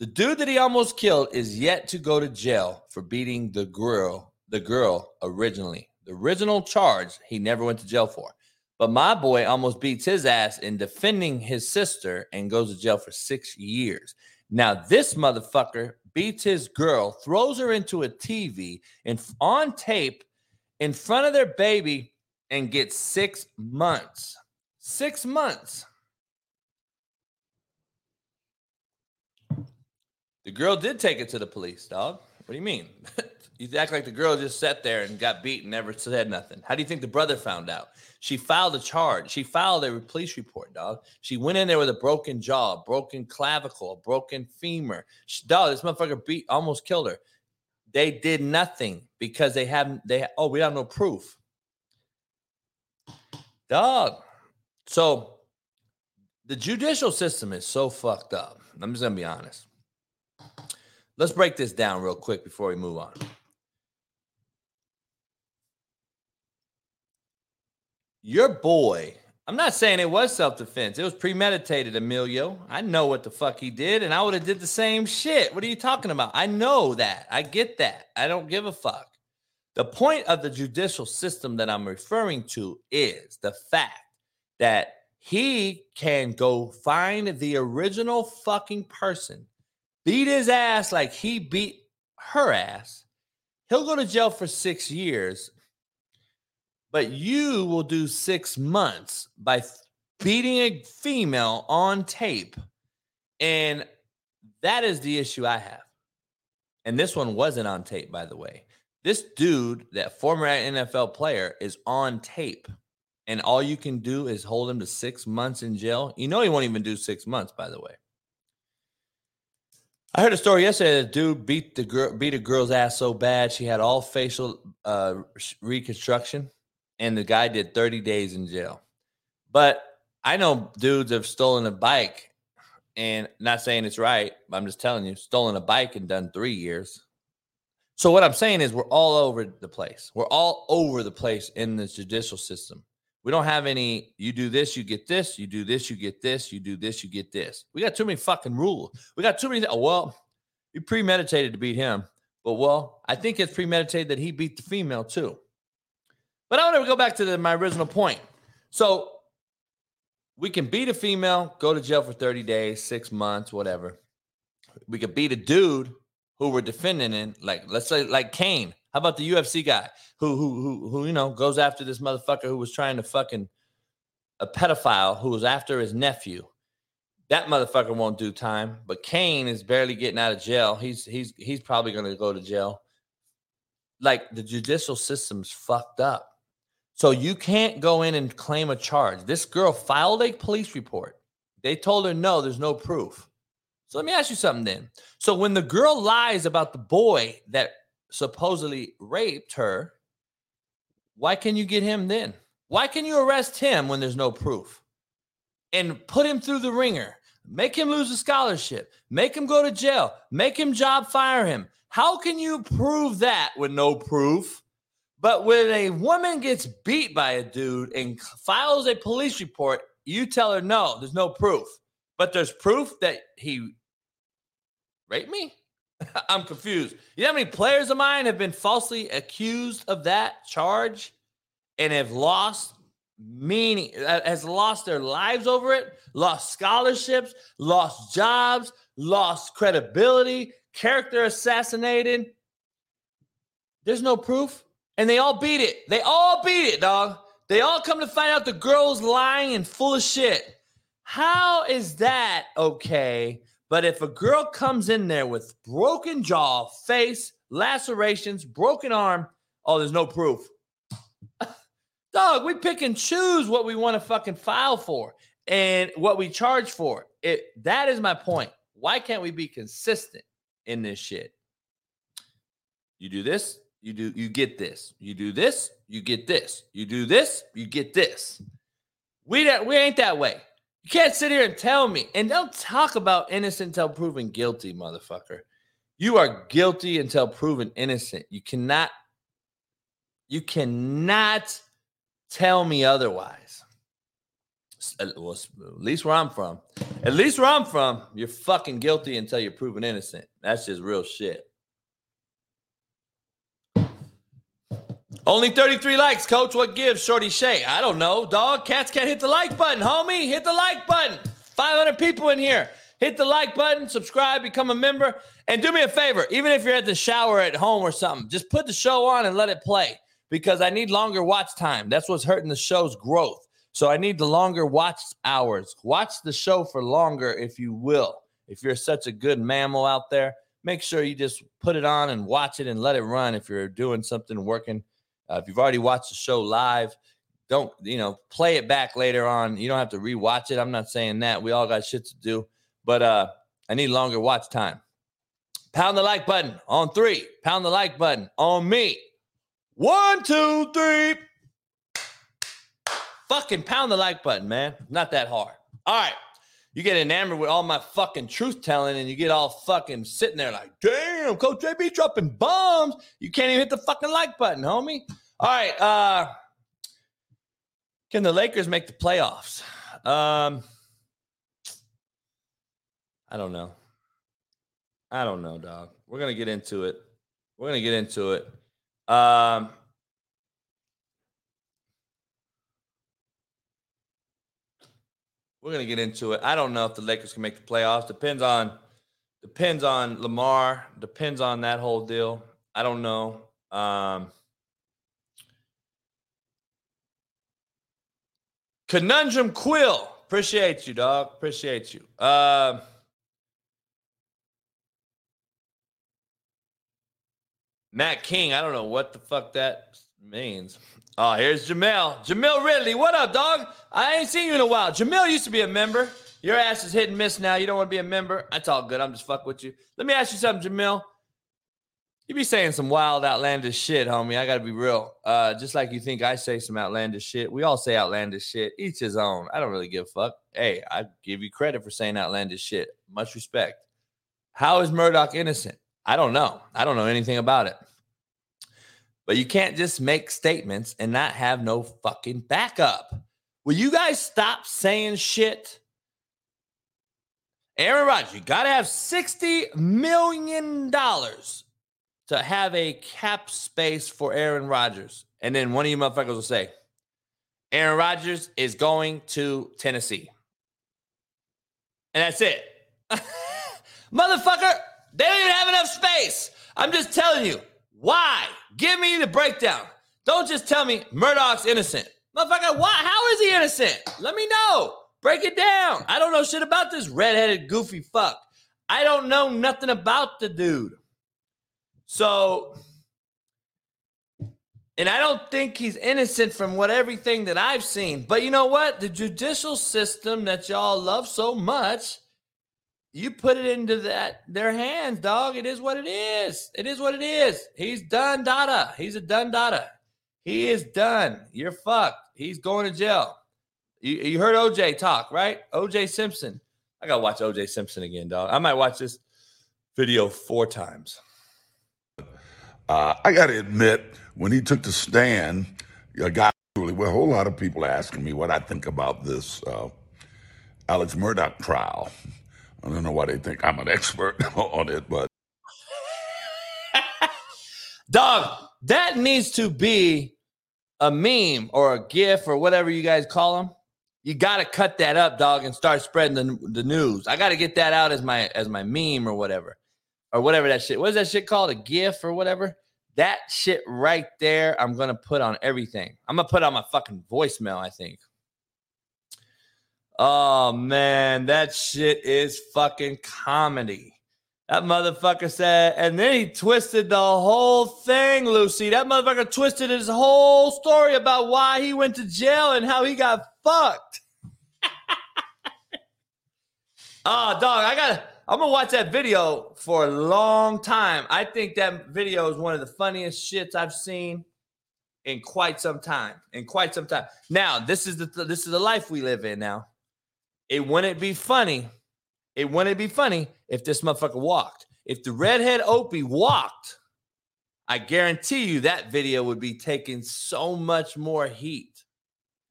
The dude that he almost killed is yet to go to jail for beating the girl, the girl originally. The original charge he never went to jail for. But my boy almost beats his ass in defending his sister and goes to jail for six years. Now, this motherfucker beats his girl, throws her into a TV, and on tape in front of their baby and gets six months. Six months. The girl did take it to the police, dog. What do you mean? you act like the girl just sat there and got beat and never said nothing. How do you think the brother found out? She filed a charge. She filed a police report, dog. She went in there with a broken jaw, broken clavicle, broken femur. She, dog, this motherfucker beat, almost killed her. They did nothing because they haven't, they, oh, we have no proof. Dog. So the judicial system is so fucked up. I'm just to be honest. Let's break this down real quick before we move on. Your boy, I'm not saying it was self-defense. It was premeditated, Emilio. I know what the fuck he did, and I would have did the same shit. What are you talking about? I know that. I get that. I don't give a fuck. The point of the judicial system that I'm referring to is the fact that he can go find the original fucking person, beat his ass like he beat her ass. He'll go to jail for six years, but you will do six months by beating a female on tape. And that is the issue I have. And this one wasn't on tape, by the way. This dude, that former NFL player, is on tape and all you can do is hold him to six months in jail, you know he won't even do six months, by the way. I heard a story yesterday. The dude beat the girl, beat a girl's ass so bad she had all facial uh, reconstruction, and the guy did 30 days in jail. But I know dudes have stolen a bike, and not saying it's right, I'm just telling you, stolen a bike and done three years. So what I'm saying is, we're all over the place. We're all over the place in the judicial system. We don't have any, you do this, you get this, you do this, you get this, you do this, you get this. We got too many fucking rules. We got too many. Oh, well, you premeditated to beat him. But well, I think it's premeditated that he beat the female too. But I want to go back to the, my original point. So we can beat a female, go to jail for 30 days, six months, whatever. We could beat a dude who we're defending in, like let's say like Cain. How about the UFC guy who who who who you know goes after this motherfucker who was trying to fucking a pedophile who was after his nephew? That motherfucker won't do time, but Cain is barely getting out of jail. He's he's he's probably going to go to jail. Like the judicial system's fucked up. So you can't go in and claim a charge. This girl filed a police report. They told her no, there's no proof. So let me ask you something then. So when the girl lies about the boy that supposedly raped her, why can you get him then? Why can you arrest him when there's no proof? And put him through the ringer, make him lose a scholarship, make him go to jail, make him job fire him. How can you prove that with no proof? But when a woman gets beat by a dude and files a police report, you tell her no, there's no proof. But there's proof that he raped me? I'm confused. You know how many players of mine have been falsely accused of that charge and have lost meaning, uh, has lost their lives over it, lost scholarships, lost jobs, lost credibility, character assassinated. There's no proof. And they all beat it. They all beat it, dog. They all come to find out the girl's lying and full of shit. How is that okay but if a girl comes in there with broken jaw, face, lacerations, broken arm, oh, there's no proof. Dog, we pick and choose what we want to fucking file for and what we charge for. It that is my point. Why can't we be consistent in this shit? You do this, you do you get this. You do this, you get this. You do this, you get this. We that we ain't that way. You can't sit here and tell me, and don't talk about innocent until proven guilty, motherfucker. You are guilty until proven innocent. You cannot, you cannot tell me otherwise. At least where I'm from, at least where I'm from, you're fucking guilty until you're proven innocent. That's just real shit. Only 33 likes, coach. What gives, Shorty Shay? I don't know, dog. Cats can't hit the like button, homie. Hit the like button. 500 people in here. Hit the like button, subscribe, become a member, and do me a favor. Even if you're at the shower at home or something, just put the show on and let it play because I need longer watch time. That's what's hurting the show's growth. So I need the longer watch hours. Watch the show for longer, if you will. If you're such a good mammal out there, make sure you just put it on and watch it and let it run if you're doing something working. Uh, if you've already watched the show live, don't you know play it back later on. You don't have to rewatch it. I'm not saying that. We all got shit to do, but uh, I need longer watch time. Pound the like button on three. Pound the like button on me. One, two, three. Fucking pound the like button, man. Not that hard. All right. You get enamored with all my fucking truth telling and you get all fucking sitting there like, damn, Coach JB dropping bombs. You can't even hit the fucking like button, homie. All right. Uh, can the Lakers make the playoffs? Um, I don't know. I don't know, dog. We're gonna get into it. We're gonna get into it. Um, we're gonna get into it. I don't know if the Lakers can make the playoffs. Depends on depends on Lamar. Depends on that whole deal. I don't know. Um, Conundrum Quill. Appreciate you, dog. Appreciate you. Uh, Matt King, I don't know what the fuck that means. Oh, here's Jamel. Jamel Ridley, what up, dog? I ain't seen you in a while. Jamel used to be a member. Your ass is hit and miss now. You don't want to be a member. That's all good. I'm just fuck with you. Let me ask you something, Jamel. You be saying some wild, outlandish shit, homie. I gotta be real. Uh, just like you think I say some outlandish shit. We all say outlandish shit. Each his own. I don't really give a fuck. Hey, I give you credit for saying outlandish shit. Much respect. How is Murdaugh innocent? I don't know. I don't know anything about it. But you can't just make statements and not have no fucking backup. Will you guys stop saying shit? Aaron Rodgers, you got to have $60 million to have a cap space for Aaron Rodgers. And then one of you motherfuckers will say, Aaron Rodgers is going to Tennessee. And that's it. Motherfucker, they don't even have enough space. I'm just telling you. Why? Give me the breakdown. Don't just tell me Murdaugh's innocent. Motherfucker, why? How is he innocent? Let me know. Break it down. I don't know shit about this redheaded goofy fuck. I don't know nothing about the dude. So, and I don't think he's innocent from what everything that I've seen. But you know what? The judicial system that y'all love so much you put it into that their hands, dog. It is what it is. It is what it is. He's done Dada. He's a done Dada. He is done. You're fucked. He's going to jail. You, you heard OJ talk, right? OJ Simpson. I gotta watch OJ Simpson again, dog. I might watch this video four times. Uh, I gotta admit, when he took the stand, a guy, well, a whole lot of people asking me what I think about this uh, Alex Murdaugh trial. I don't know why they think I'm an expert on it, but dog, that needs to be a meme or a GIF or whatever you guys call them. You got to cut that up, dog, and start spreading the, the news. I got to get that out as my as my meme or whatever, or whatever that shit. What is that shit called? A GIF or whatever. That shit right there, I'm gonna put on everything. I'm gonna put on my fucking voicemail. I think. Oh man, that shit is fucking comedy. That motherfucker said, and then he twisted the whole thing, Lucy. That motherfucker twisted his whole story about why he went to jail and how he got fucked. oh, dog, I gotta, I'm gonna watch that video for a long time. I think that video is one of the funniest shits I've seen in quite some time. In quite some time. Now, this is the this is the life we live in now. It wouldn't be funny. It wouldn't be funny if this motherfucker walked. If the redhead Opie walked, I guarantee you that video would be taking so much more heat.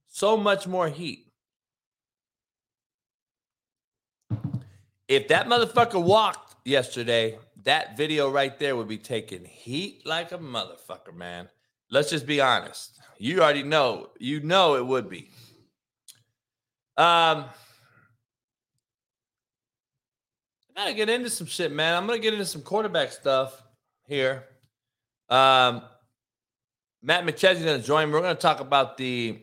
So much more heat. If that motherfucker walked yesterday, that video right there would be taking heat like a motherfucker, man. Let's just be honest. You already know. You know it would be. Um, gotta get into some shit, man. I'm gonna get into some quarterback stuff here. Um, Matt McChesney's gonna join me. We're gonna talk about the.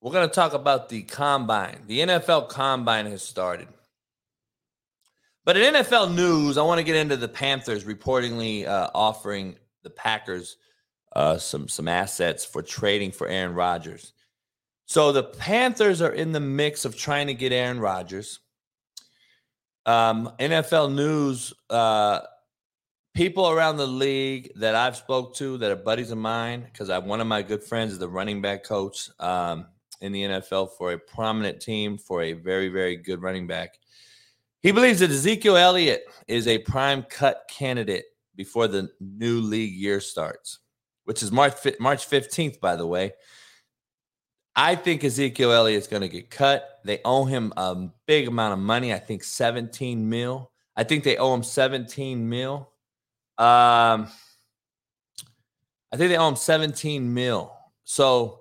We're gonna talk about the combine. The NFL combine has started. But in NFL news, I want to get into the Panthers reportedly uh, offering the Packers uh, some some assets for trading for Aaron Rodgers. So the Panthers are in the mix of trying to get Aaron Rodgers. Um, NFL news, uh, people around the league that I've spoke to that are buddies of mine, because I one of my good friends is the running back coach um, in the NFL for a prominent team for a very very good running back. He believes that Ezekiel Elliott is a prime cut candidate before the new league year starts, which is March March 15th, by the way. I think Ezekiel Elliott is going to get cut. They owe him a big amount of money. I think 17 mil. I think they owe him 17 mil. Um, I think they owe him 17 mil. So,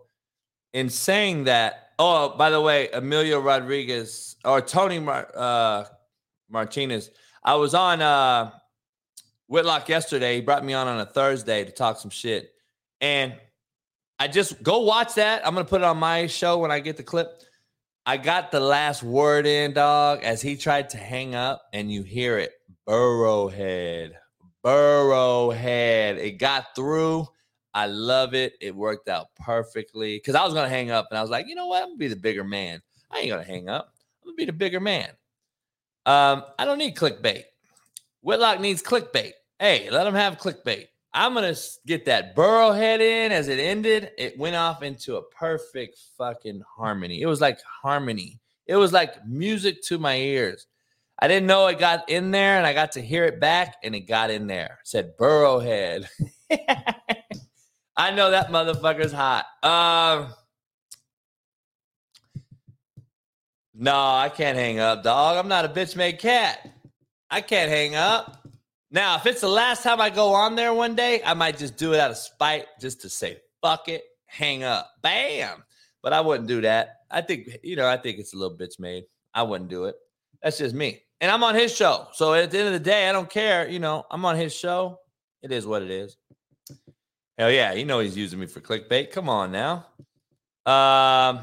in saying that, oh, by the way, Emilio Rodriguez or Tony Mar- uh, Martinez. I was on uh, Whitlock yesterday. He brought me on on a Thursday to talk some shit. And I just go watch that. I'm to put it on my show when I get the clip. I got the last word in, dog, as he tried to hang up, and you hear it Burrowhead. Burrowhead. It got through. I love it. It worked out perfectly because I was to hang up and I was like, you know what? I'm to be the bigger man. I ain't to hang up. I'm to be the bigger man. Um, I don't need clickbait. Whitlock needs clickbait. Hey, let him have clickbait. I'm gonna get that Burrowhead in as it ended. It went off into a perfect fucking harmony. It was like harmony. It was like music to my ears. I didn't know it got in there, and I got to hear it back, and it got in there. It said Burrowhead. I know that motherfucker's hot. Um, No, I can't hang up, dog. I'm not a bitch made cat. I can't hang up. Now, if it's the last time I go on there one day, I might just do it out of spite just to say, fuck it, hang up. Bam. But I wouldn't do that. I think, you know, I think it's a little bitch made. I wouldn't do it. That's just me. And I'm on his show. So at the end of the day, I don't care. You know, I'm on his show. It is what it is. Hell yeah. You know he's using me for clickbait. Come on now. Um,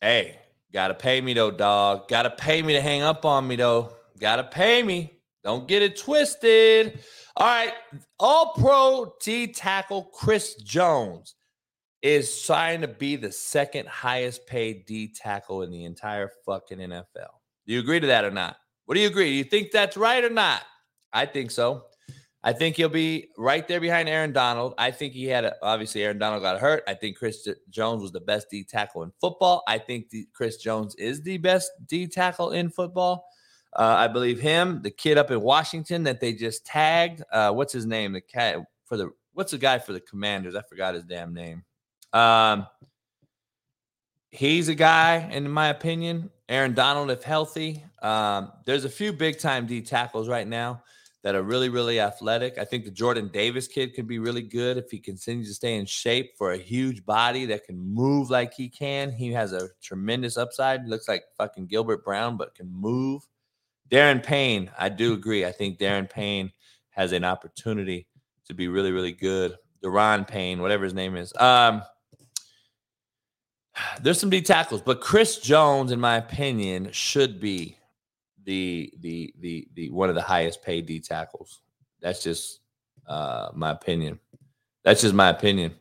hey, Gotta pay me though, dog. Gotta pay me to hang up on me though. Gotta pay me. Don't get it twisted. All right. All pro D tackle Chris Jones is trying to be the second highest paid D tackle in the entire fucking NFL. Do you agree to that or not? What do you agree? Do you think that's right or not? I think so. I think he'll be right there behind Aaron Donald. I think he had a, obviously Aaron Donald got hurt. I think Chris Jones was the best D tackle in football. I think the, Chris Jones is the best D tackle in football. Uh, I believe him, the kid up in Washington that they just tagged. Uh, what's his name? The cat for the what's the guy for the Commanders? I forgot his damn name. Um, he's a guy, in my opinion. Aaron Donald, if healthy, um, there's a few big time D tackles right now that are really, really athletic. I think the Jordan Davis kid could be really good if he continues to stay in shape for a huge body that can move like he can. He has a tremendous upside. Looks like fucking Gilbert Brown, but can move. Darren Payne, I do agree. I think Darren Payne has an opportunity to be really, really good. Daron Payne, whatever his name is. Um, there's some D tackles, but Chris Jones, in my opinion, should be the the the the one of the highest paid D tackles. That's just uh, my opinion. That's just my opinion.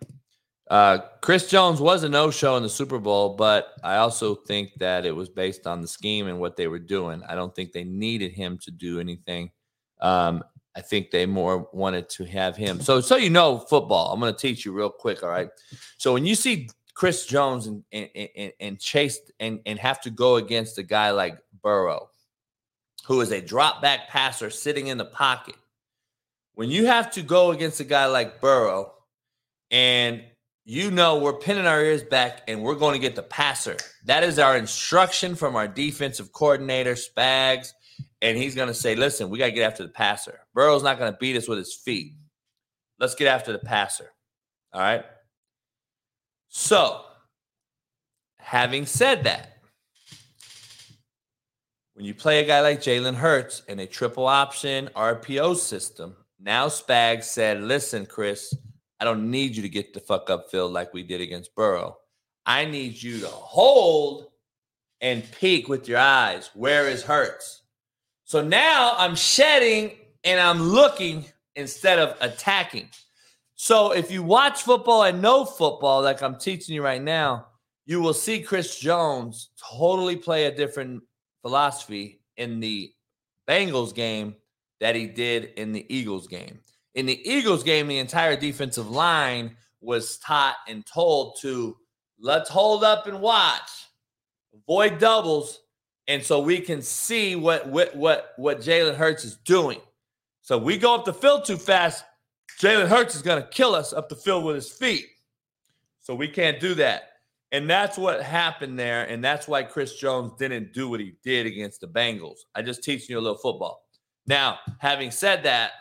Uh, Chris Jones was a no show in the Super Bowl, but I also think that it was based on the scheme and what they were doing. I don't think they needed him to do anything. Um, I think they more wanted to have him. So, so you know football. I'm going to teach you real quick. All right. So when you see Chris Jones and and, and, and chase and, and have to go against a guy like Burrow, who is a drop back passer sitting in the pocket. When you have to go against a guy like Burrow and you know we're pinning our ears back and we're going to get the passer. That is our instruction from our defensive coordinator, Spags. And he's going to say, listen, we got to get after the passer. Burrow's not going to beat us with his feet. Let's get after the passer. All right. So, having said that, when you play a guy like Jalen Hurts in a triple option RPO system, now Spags said, listen, Chris, I don't need you to get the fuck up field like we did against Burrow. I need you to hold and peek with your eyes. Where is Hurts? So now I'm shedding and I'm looking instead of attacking. So if you watch football and know football, like I'm teaching you right now, you will see Chris Jones totally play a different philosophy in the Bengals game that he did in the Eagles game. In the Eagles game, the entire defensive line was taught and told to let's hold up and watch, avoid doubles, and so we can see what what what what Jalen Hurts is doing. So we go up the field too fast, Jalen Hurts is going to kill us up the field with his feet. So we can't do that. And that's what happened there. And that's why Chris Jones didn't do what he did against the Bengals. I just teaching you a little football. Now, having said that,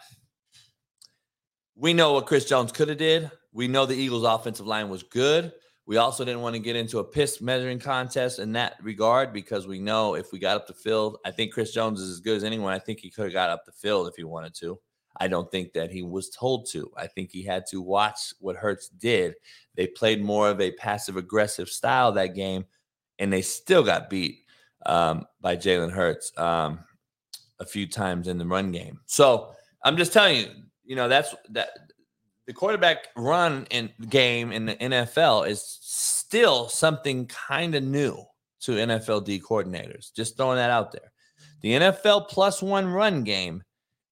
we know what Chris Jones could have did. We know the Eagles' offensive line was good. We also didn't want to get into a piss measuring contest in that regard because we know if we got up the field, I think Chris Jones is as good as anyone. I think he could have got up the field if he wanted to. I don't think that he was told to. I think he had to watch what Hurts did. They played more of a passive aggressive style that game, and they still got beat um, by Jalen Hurts um, a few times in the run game. So I'm just telling you, you know, that's that the quarterback run in game in the NFL is still something kind of new to NFL D coordinators. Just throwing that out there. The NFL plus one run game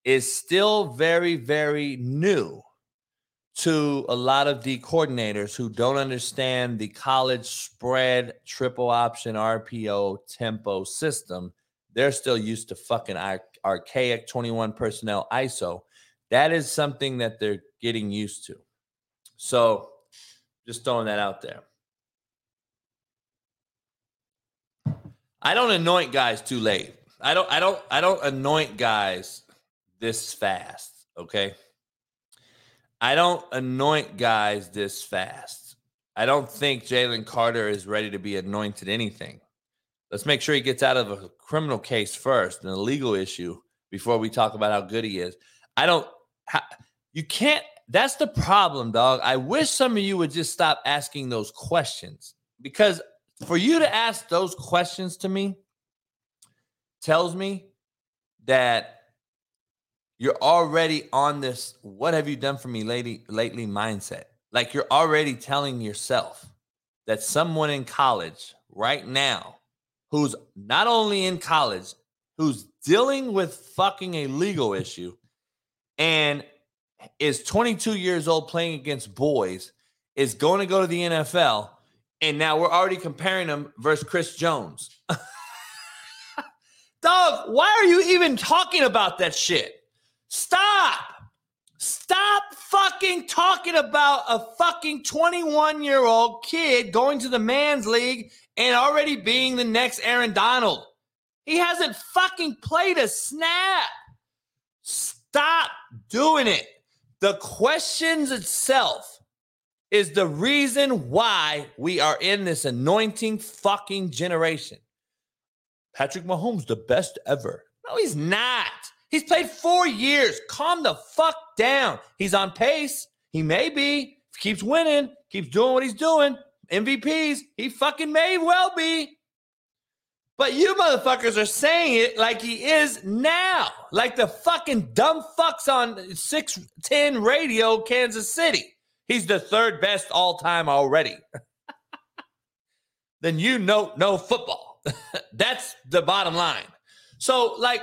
is still very, very new to a lot of the coordinators who don't understand the college spread triple option RPO tempo system. They're still used to fucking archaic 21 personnel ISO. That is something that they're getting used to. So just throwing that out there. I don't anoint guys too late. I don't I don't I don't anoint guys this fast, okay? I don't anoint guys this fast. I don't think Jalen Carter is ready to be anointed anything. Let's make sure he gets out of a criminal case first, and a legal issue, before we talk about how good he is. I don't, you can't, that's the problem, dog. I wish some of you would just stop asking those questions because for you to ask those questions to me tells me that you're already on this what have you done for me lately lately mindset like you're already telling yourself that someone in college right now who's not only in college who's dealing with fucking a legal issue and is 22 years old playing against boys is going to go to the NFL and now we're already comparing him versus Chris Jones. Dog, why are you even talking about that shit? Stop. Stop fucking talking about a fucking 21 year old kid going to the man's league and already being the next Aaron Donald. He hasn't fucking played a snap. Stop doing it. The questions itself is the reason why we are in this anointing fucking generation. Patrick Mahomes, the best ever. No, he's not. He's played four years. Calm the fuck down. He's on pace. He may be. Keeps winning. Keeps doing what he's doing. MVPs. He fucking may well be. But you motherfuckers are saying it like he is now. Like the fucking dumb fucks on 610 radio, Kansas City. He's the third best all time already. then you know no football. That's the bottom line. So, like,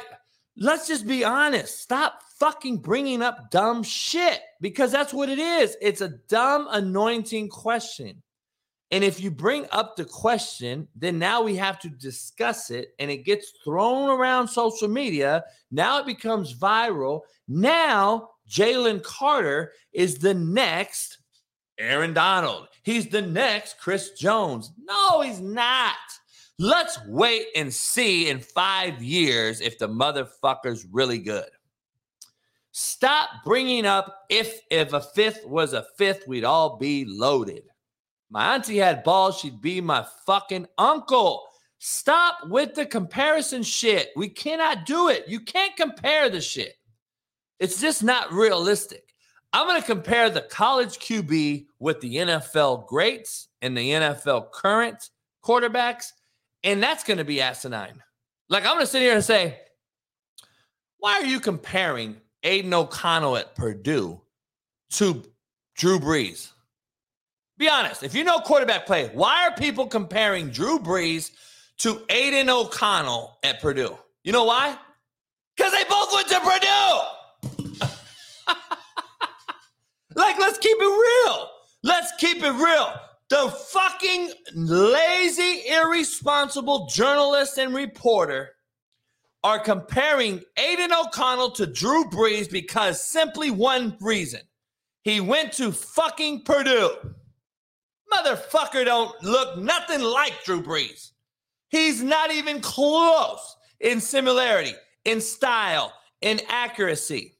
Let's just be honest. Stop fucking bringing up dumb shit because that's what it is. It's a dumb, anointing question. And if you bring up the question, then now we have to discuss it and it gets thrown around social media. Now it becomes viral. Now Jalen Carter is the next Aaron Donald. He's the next Chris Jones. No, he's not. Let's wait and see in five years if the motherfucker's really good. Stop bringing up if if a fifth was a fifth, we'd all be loaded. My auntie had balls, she'd be my fucking uncle. Stop with the comparison shit. We cannot do it. You can't compare the shit. It's just not realistic. I'm going to compare the college QB with the NFL greats and the NFL current quarterbacks and that's going to be asinine. Like, I'm going to sit here and say, why are you comparing Aidan O'Connell at Purdue to Drew Brees? Be honest. If you know quarterback play, why are people comparing Drew Brees to Aidan O'Connell at Purdue? You know why? Because they both went to Purdue. like, let's keep it real. Let's keep it real. The fucking lazy, irresponsible journalist and reporter are comparing Aidan O'Connell to Drew Brees because simply one reason. He went to fucking Purdue. Motherfucker don't look nothing like Drew Brees. He's not even close in similarity, in style, in accuracy.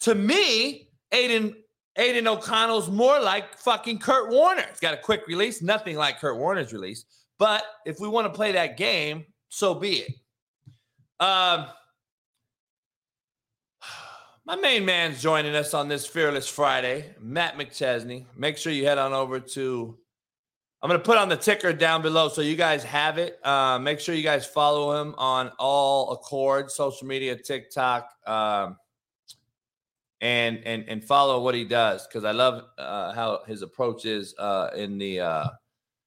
To me, Aiden Aidan O'Connell's more like fucking Kurt Warner. He's got a quick release, nothing like Kurt Warner's release. But if we want to play that game, so be it. Um, my main man's joining us on this Fearless Friday, Matt McChesney. Make sure you head on over to I'm going to put on the ticker down below so you guys have it. Uh, make sure you guys follow him on all Accord social media, TikTok, um, and and and follow what he does because I love uh, how his approach is uh, in the uh,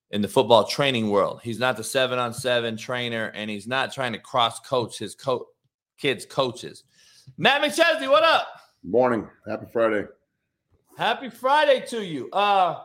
in the football training world. He's not the seven on seven trainer, and he's not trying to cross coach his co- kids' coaches. Matt McChesney, what up? Morning. Happy Friday. Happy Friday to you. Uh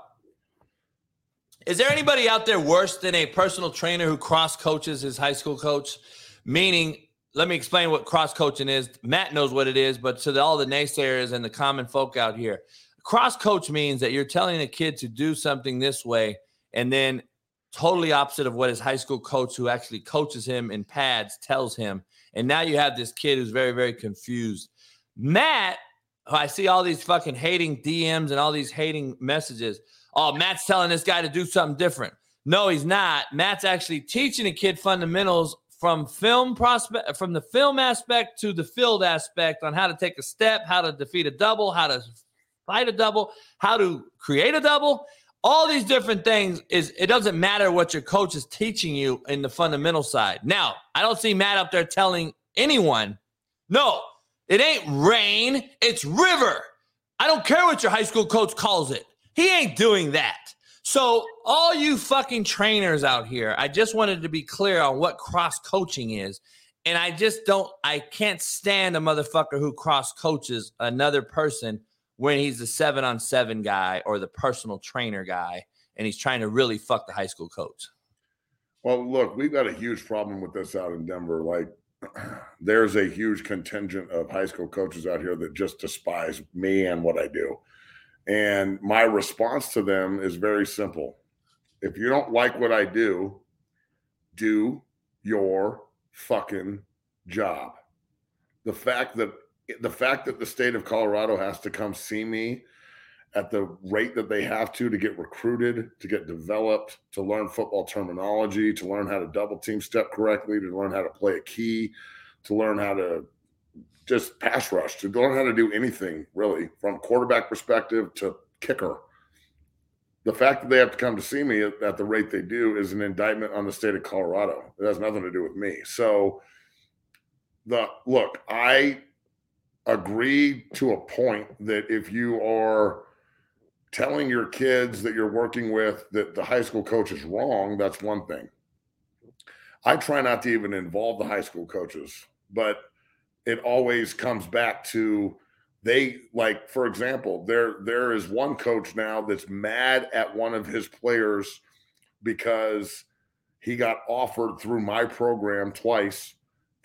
is there anybody out there worse than a personal trainer who cross coaches his high school coach? Meaning, let me explain what cross coaching is. Matt knows what it is, but to the, all the naysayers and the common folk out here, cross coach means that you're telling a kid to do something this way and then totally opposite of what his high school coach who actually coaches him in pads tells him. And now you have this kid who's very, very confused. Matt, I see all these fucking hating DMs and all these hating messages oh, Matt's telling this guy to do something different. No, he's not. Matt's actually teaching a kid fundamentals from film prospect from the film aspect to the field aspect on how to take a step, how to defeat a double, how to fight a double, how to create a double. All these different things is it doesn't matter what your coach is teaching you in the fundamental side. Now, I don't see Matt up there telling anyone, no, it ain't rain, it's river. I don't care what your high school coach calls it. He ain't doing that. So, all you fucking trainers out here, I just wanted to be clear on what cross coaching is. And I just don't, I can't stand a motherfucker who cross coaches another person when he's the seven on seven guy or the personal trainer guy and he's trying to really fuck the high school coach. Well, look, we've got a huge problem with this out in Denver. Like, there's a huge contingent of high school coaches out here that just despise me and what I do. And my response to them is very simple. If you don't like what I do, do your fucking job. The fact that the fact that the state of Colorado has to come see me at the rate that they have to to get recruited, to get developed, to learn football terminology, to learn how to double team step correctly, to learn how to play a key, to learn how to just pass rush to learn how to do anything really from quarterback perspective to kicker. The fact that they have to come to see me at, the rate they do is an indictment on the state of Colorado. It has nothing to do with me. So the look, I agree to a point that if you are telling your kids that you're working with that the high school coach is wrong, that's one thing. I try not to even involve the high school coaches, but it always comes back to they like for example there there is one coach now that's mad at one of his players because he got offered through my program twice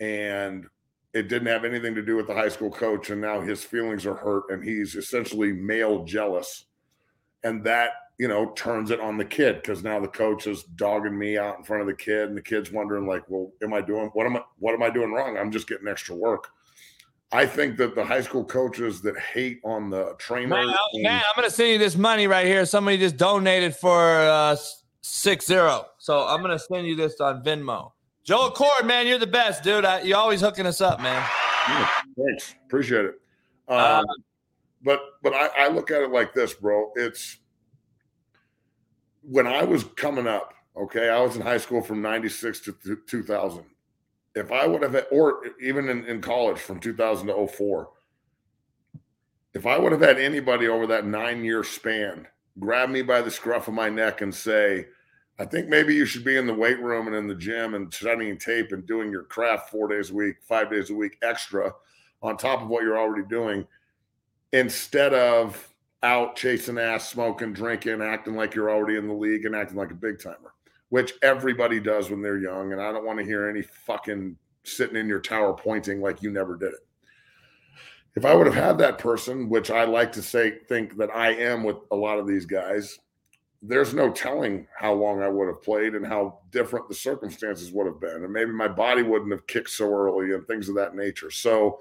and it didn't have anything to do with the high school coach and now his feelings are hurt and he's essentially male jealous. And that you know turns it on the kid because now the coach is dogging me out in front of the kid and the kid's wondering like well am i doing what am i what am i doing wrong i'm just getting extra work I think that the high school coaches that hate on the trainers. Man, I'm going to send you this money right here. Somebody just donated for uh, six zero. So I'm going to send you this on Venmo. Joe Accord, man, you're the best, dude. I, you're always hooking us up, man. Yeah, thanks, appreciate it. Um, uh, but but I, I look at it like this, bro. It's when I was coming up. Okay, I was in high school from '96 to 2000. if I would have, or even in, in college from 2000 to 04, if I would have had anybody over that nine year span grab me by the scruff of my neck and say, I think maybe you should be in the weight room and in the gym and studying tape and doing your craft four days a week, five days a week extra on top of what you're already doing instead of out chasing ass, smoking, drinking, acting like you're already in the league and acting like a big timer, which everybody does when they're young. And I don't want to hear any fucking sitting in your tower pointing like you never did it. If I would have had that person, which I like to say, think that I am with a lot of these guys, there's no telling how long I would have played and how different the circumstances would have been. And maybe my body wouldn't have kicked so early and things of that nature. So,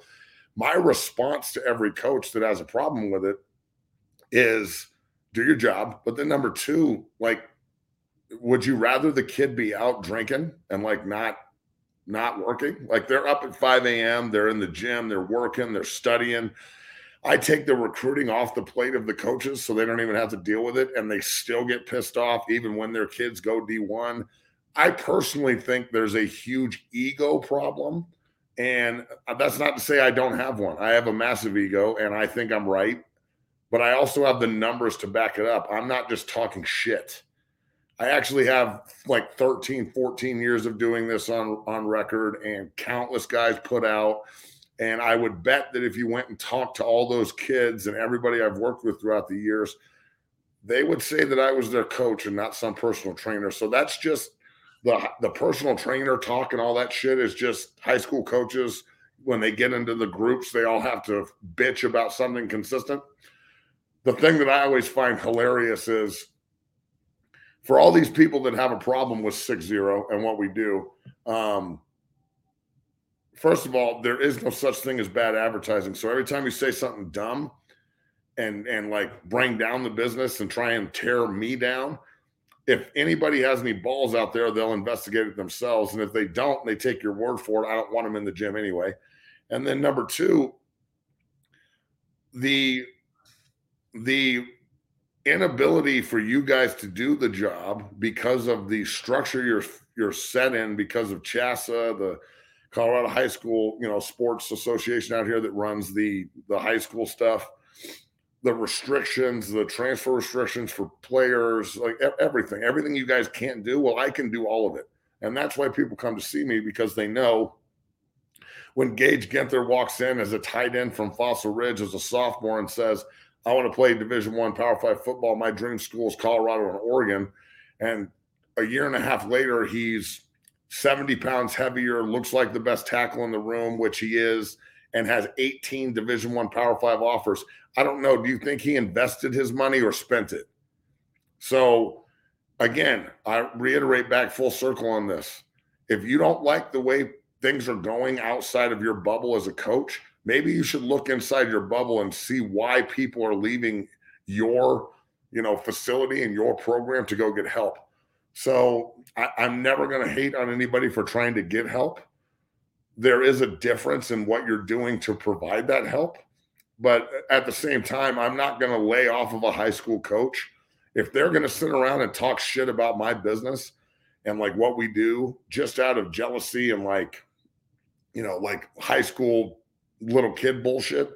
my response to every coach that has a problem with it is do your job. But then, number two, like, would you rather the kid be out drinking and like not not working? Like they're up at 5 a.m., they're in the gym, they're working, they're studying I take the recruiting off the plate of the coaches so they don't even have to deal with it and they still get pissed off even when their kids go D1. I personally think there's a huge ego problem. And uh, that's not to say I don't have one. I have a massive ego and I think I'm right. But I also have the numbers to back it up. I'm not just talking shit. I actually have like 13, 14 years of doing this on, on record and countless guys put out and I would bet that if you went and talked to all those kids and everybody I've worked with throughout the years, they would say that I was their coach and not some personal trainer. So that's just the the personal trainer talk and all that shit is just high school coaches when they get into the groups, they all have to bitch about something consistent. The thing that I always find hilarious is for all these people that have a problem with 6-0 and what we do, um, first of all, there is no such thing as bad advertising. So every time you say something dumb and and like bring down the business and try and tear me down, if anybody has any balls out there, they'll investigate it themselves. And if they don't, they take your word for it. I don't want them in the gym anyway. And then number two, the the inability for you guys to do the job because of the structure you're you're set in because of CHSAA, the Colorado High School, you know, sports association out here that runs the the high school stuff, the restrictions, the transfer restrictions for players, like everything, everything you guys can't do. Well, I can do all of it, and that's why people come to see me because they know when Gage Ginther walks in as a tight end from Fossil Ridge as a sophomore and says, "I want to play Division One Power Five football. My dream school is Colorado and Oregon," and a year and a half later, he's 70 pounds heavier, looks like the best tackle in the room, which he is, and has 18 Division One Power Five offers. I don't know. Do you think he invested his money or spent it? So, again, I reiterate back full circle on this. If you don't like the way things are going outside of your bubble as a coach, maybe you should look inside your bubble and see why people are leaving your, you know, facility and your program to go get help. So I, I'm never going to hate on anybody for trying to get help. There is a difference in what you're doing to provide that help. But at the same time, I'm not going to lay off of a high school coach. If they're going to sit around and talk shit about my business and like what we do just out of jealousy and like, you know, like high school little kid bullshit,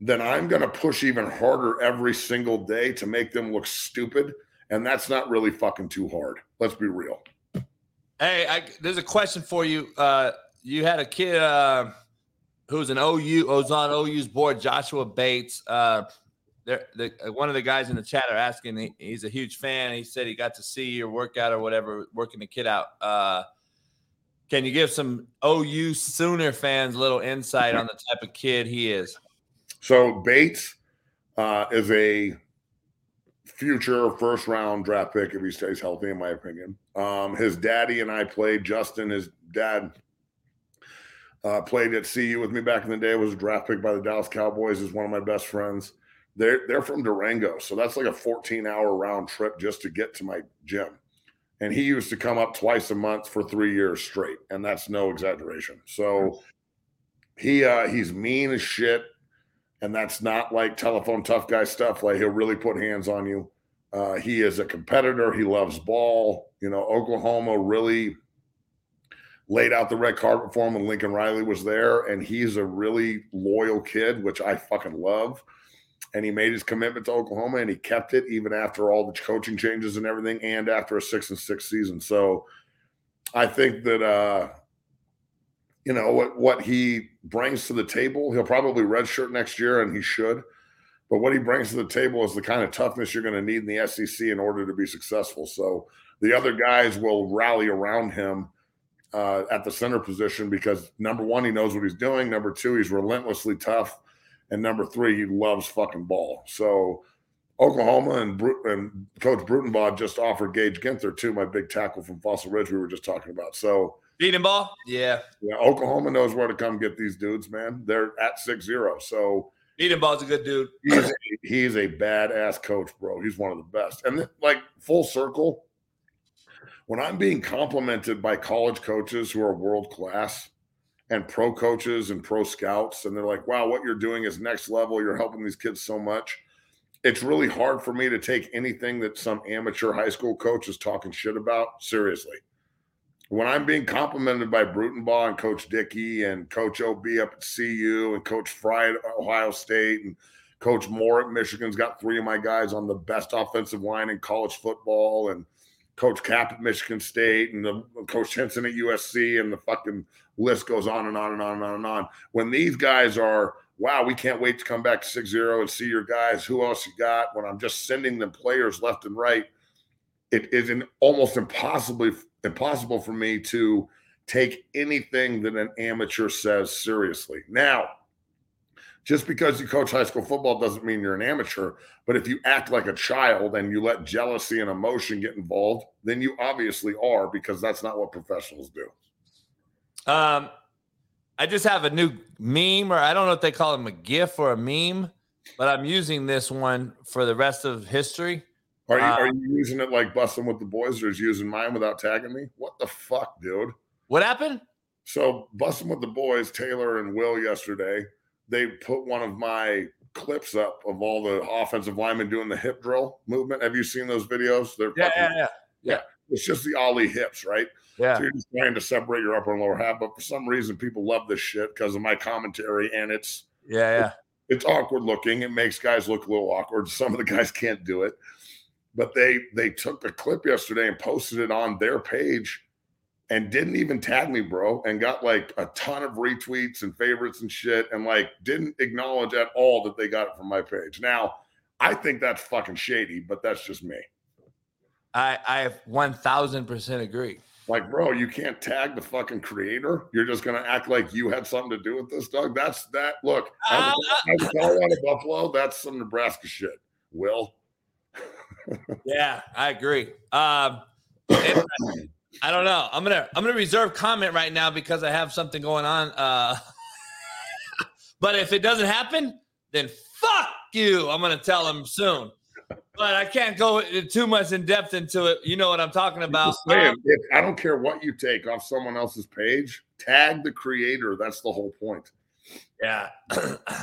then I'm going to push even harder every single day to make them look stupid and that's not really fucking too hard. Let's be real. Hey, I, there's a question for you. Uh, you had a kid uh, who's an OU, was on OU's board, Joshua Bates. Uh, the, one of the guys in the chat are asking. He, he's a huge fan. He said he got to see your workout or whatever, working the kid out. Can you give some OU Sooner fans a little insight on the type of kid he is? So Bates uh, is a future first round draft pick if he stays healthy, in my opinion. Um, his daddy and I played. Justin, his dad, uh, played at CU with me back in the day. Was a draft pick by the Dallas Cowboys. Is one of my best friends. They're they're from Durango, so that's like a 14 hour round trip just to get to my gym. And he used to come up twice a month for three years straight, and that's no exaggeration. So he uh, he's mean as shit and that's not like telephone tough guy stuff. Like he'll really put hands on you. Uh, he is a competitor. He loves ball. You know, Oklahoma really laid out the red carpet for him when Lincoln Riley was there. And he's a really loyal kid, which I fucking love. And he made his commitment to Oklahoma and he kept it even after all the coaching changes and everything and after a six and six season. So I think that uh you know what what he brings to the table, he'll probably redshirt next year and he should. But what he brings to the table is the kind of toughness you're going to need in the SEC in order to be successful. So the other guys will rally around him uh, at the center position because number one, he knows what he's doing. Number two, he's relentlessly tough, and number three, he loves fucking ball. So Oklahoma and and Coach Bedenbaugh just offered Gage Ginther too, my big tackle from Fossil Ridge we were just talking about. So Bedenbaugh, yeah, yeah. Oklahoma knows where to come get these dudes, man. They're at six zero, so. Bedenbaugh's a good dude. he's, he's a badass coach, bro. He's one of the best. And like full circle, when I'm being complimented by college coaches who are world class and pro coaches and pro scouts, and they're like, wow, what you're doing is next level. You're helping these kids so much. It's really hard for me to take anything that some amateur high school coach is talking shit about seriously. When I'm being complimented by Bedenbaugh and Coach Dickey and Coach OB up at CU and Coach Frye at Ohio State and Coach Moore at Michigan's got three of my guys on the best offensive line in college football and – Coach Kap at Michigan State and the Coach Henson at USC, and the fucking list goes on and on and on and on and on. When these guys are, wow, we can't wait to come back to 6 0 and see your guys. Who else you got? When I'm just sending them players left and right, it is an almost impossibly impossible for me to take anything that an amateur says seriously. Now, just because you coach high school football doesn't mean you're an amateur. But if you act like a child and you let jealousy and emotion get involved, then you obviously are because that's not what professionals do. Um, I just have a new meme, or I don't know if they call them a GIF or a meme, but I'm using this one for the rest of history. Are you, are you using it like Bussing with the Boys, or is using mine without tagging me? What the fuck, dude? What happened? So Bussing with the Boys, Taylor and Will yesterday they put one of my clips up of all the offensive linemen doing the hip drill movement. Have you seen those videos? They're yeah, fucking, yeah, yeah, yeah. It's just the ollie hips, right? Yeah. So you're just trying to separate your upper and lower half, but for some reason, people love this shit because of my commentary, and it's yeah, yeah. It's awkward looking. It makes guys look a little awkward. Some of the guys can't do it, but they they took the clip yesterday and posted it on their page and didn't even tag me, bro, and got like a ton of retweets and favorites and shit, and like didn't acknowledge at all that they got it from my page. Now, I think that's fucking shady, but that's just me. I I one thousand percent agree. Like, bro, you can't tag the fucking creator. You're just gonna act like you had something to do with this, Doug. That's that. Look, uh, as a Colorado Buffalo, that's some Nebraska shit. Will. yeah, I agree. Um, I don't know. I'm gonna I'm gonna reserve comment right now because I have something going on. Uh, but if it doesn't happen, then fuck you. I'm gonna tell him soon. But I can't go too much in depth into it. You know what I'm talking about. Saying, um, I don't care what you take off someone else's page. Tag the creator. That's the whole point. Yeah,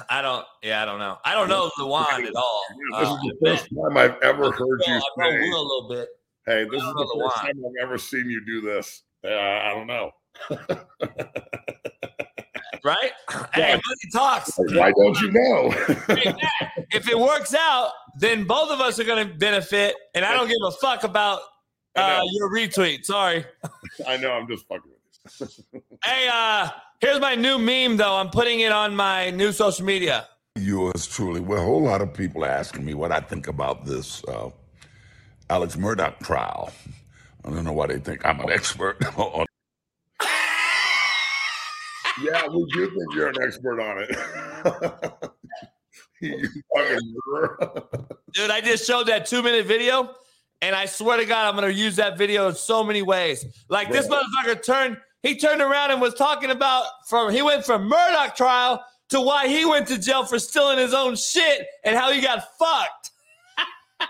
I don't. Yeah, I don't know. I don't know Lewan at all. Yeah, this uh, is the first time I've ever heard you. I know Will a little bit. Hey, this is the first time I've ever seen you do this. Uh, I don't know. right? Hey, money talks. Why don't you know? if it works out, then both of us are going to benefit, and I don't give a fuck about uh, your retweet. Sorry. I know. I'm just fucking with you. hey, uh, here's my new meme, though. I'm putting it on my new social media. Yours truly. Well, a whole lot of people asking me what I think about this. Uh, Alex Murdaugh trial. I don't know why they think I'm an expert on. Yeah, we do think you're an expert on it. you fucking Dude, I just showed that two minute video, and I swear to God, I'm gonna use that video in so many ways. Like this motherfucker turned, he turned around and was talking about from he went from Murdaugh trial to why he went to jail for stealing his own shit and how he got fucked.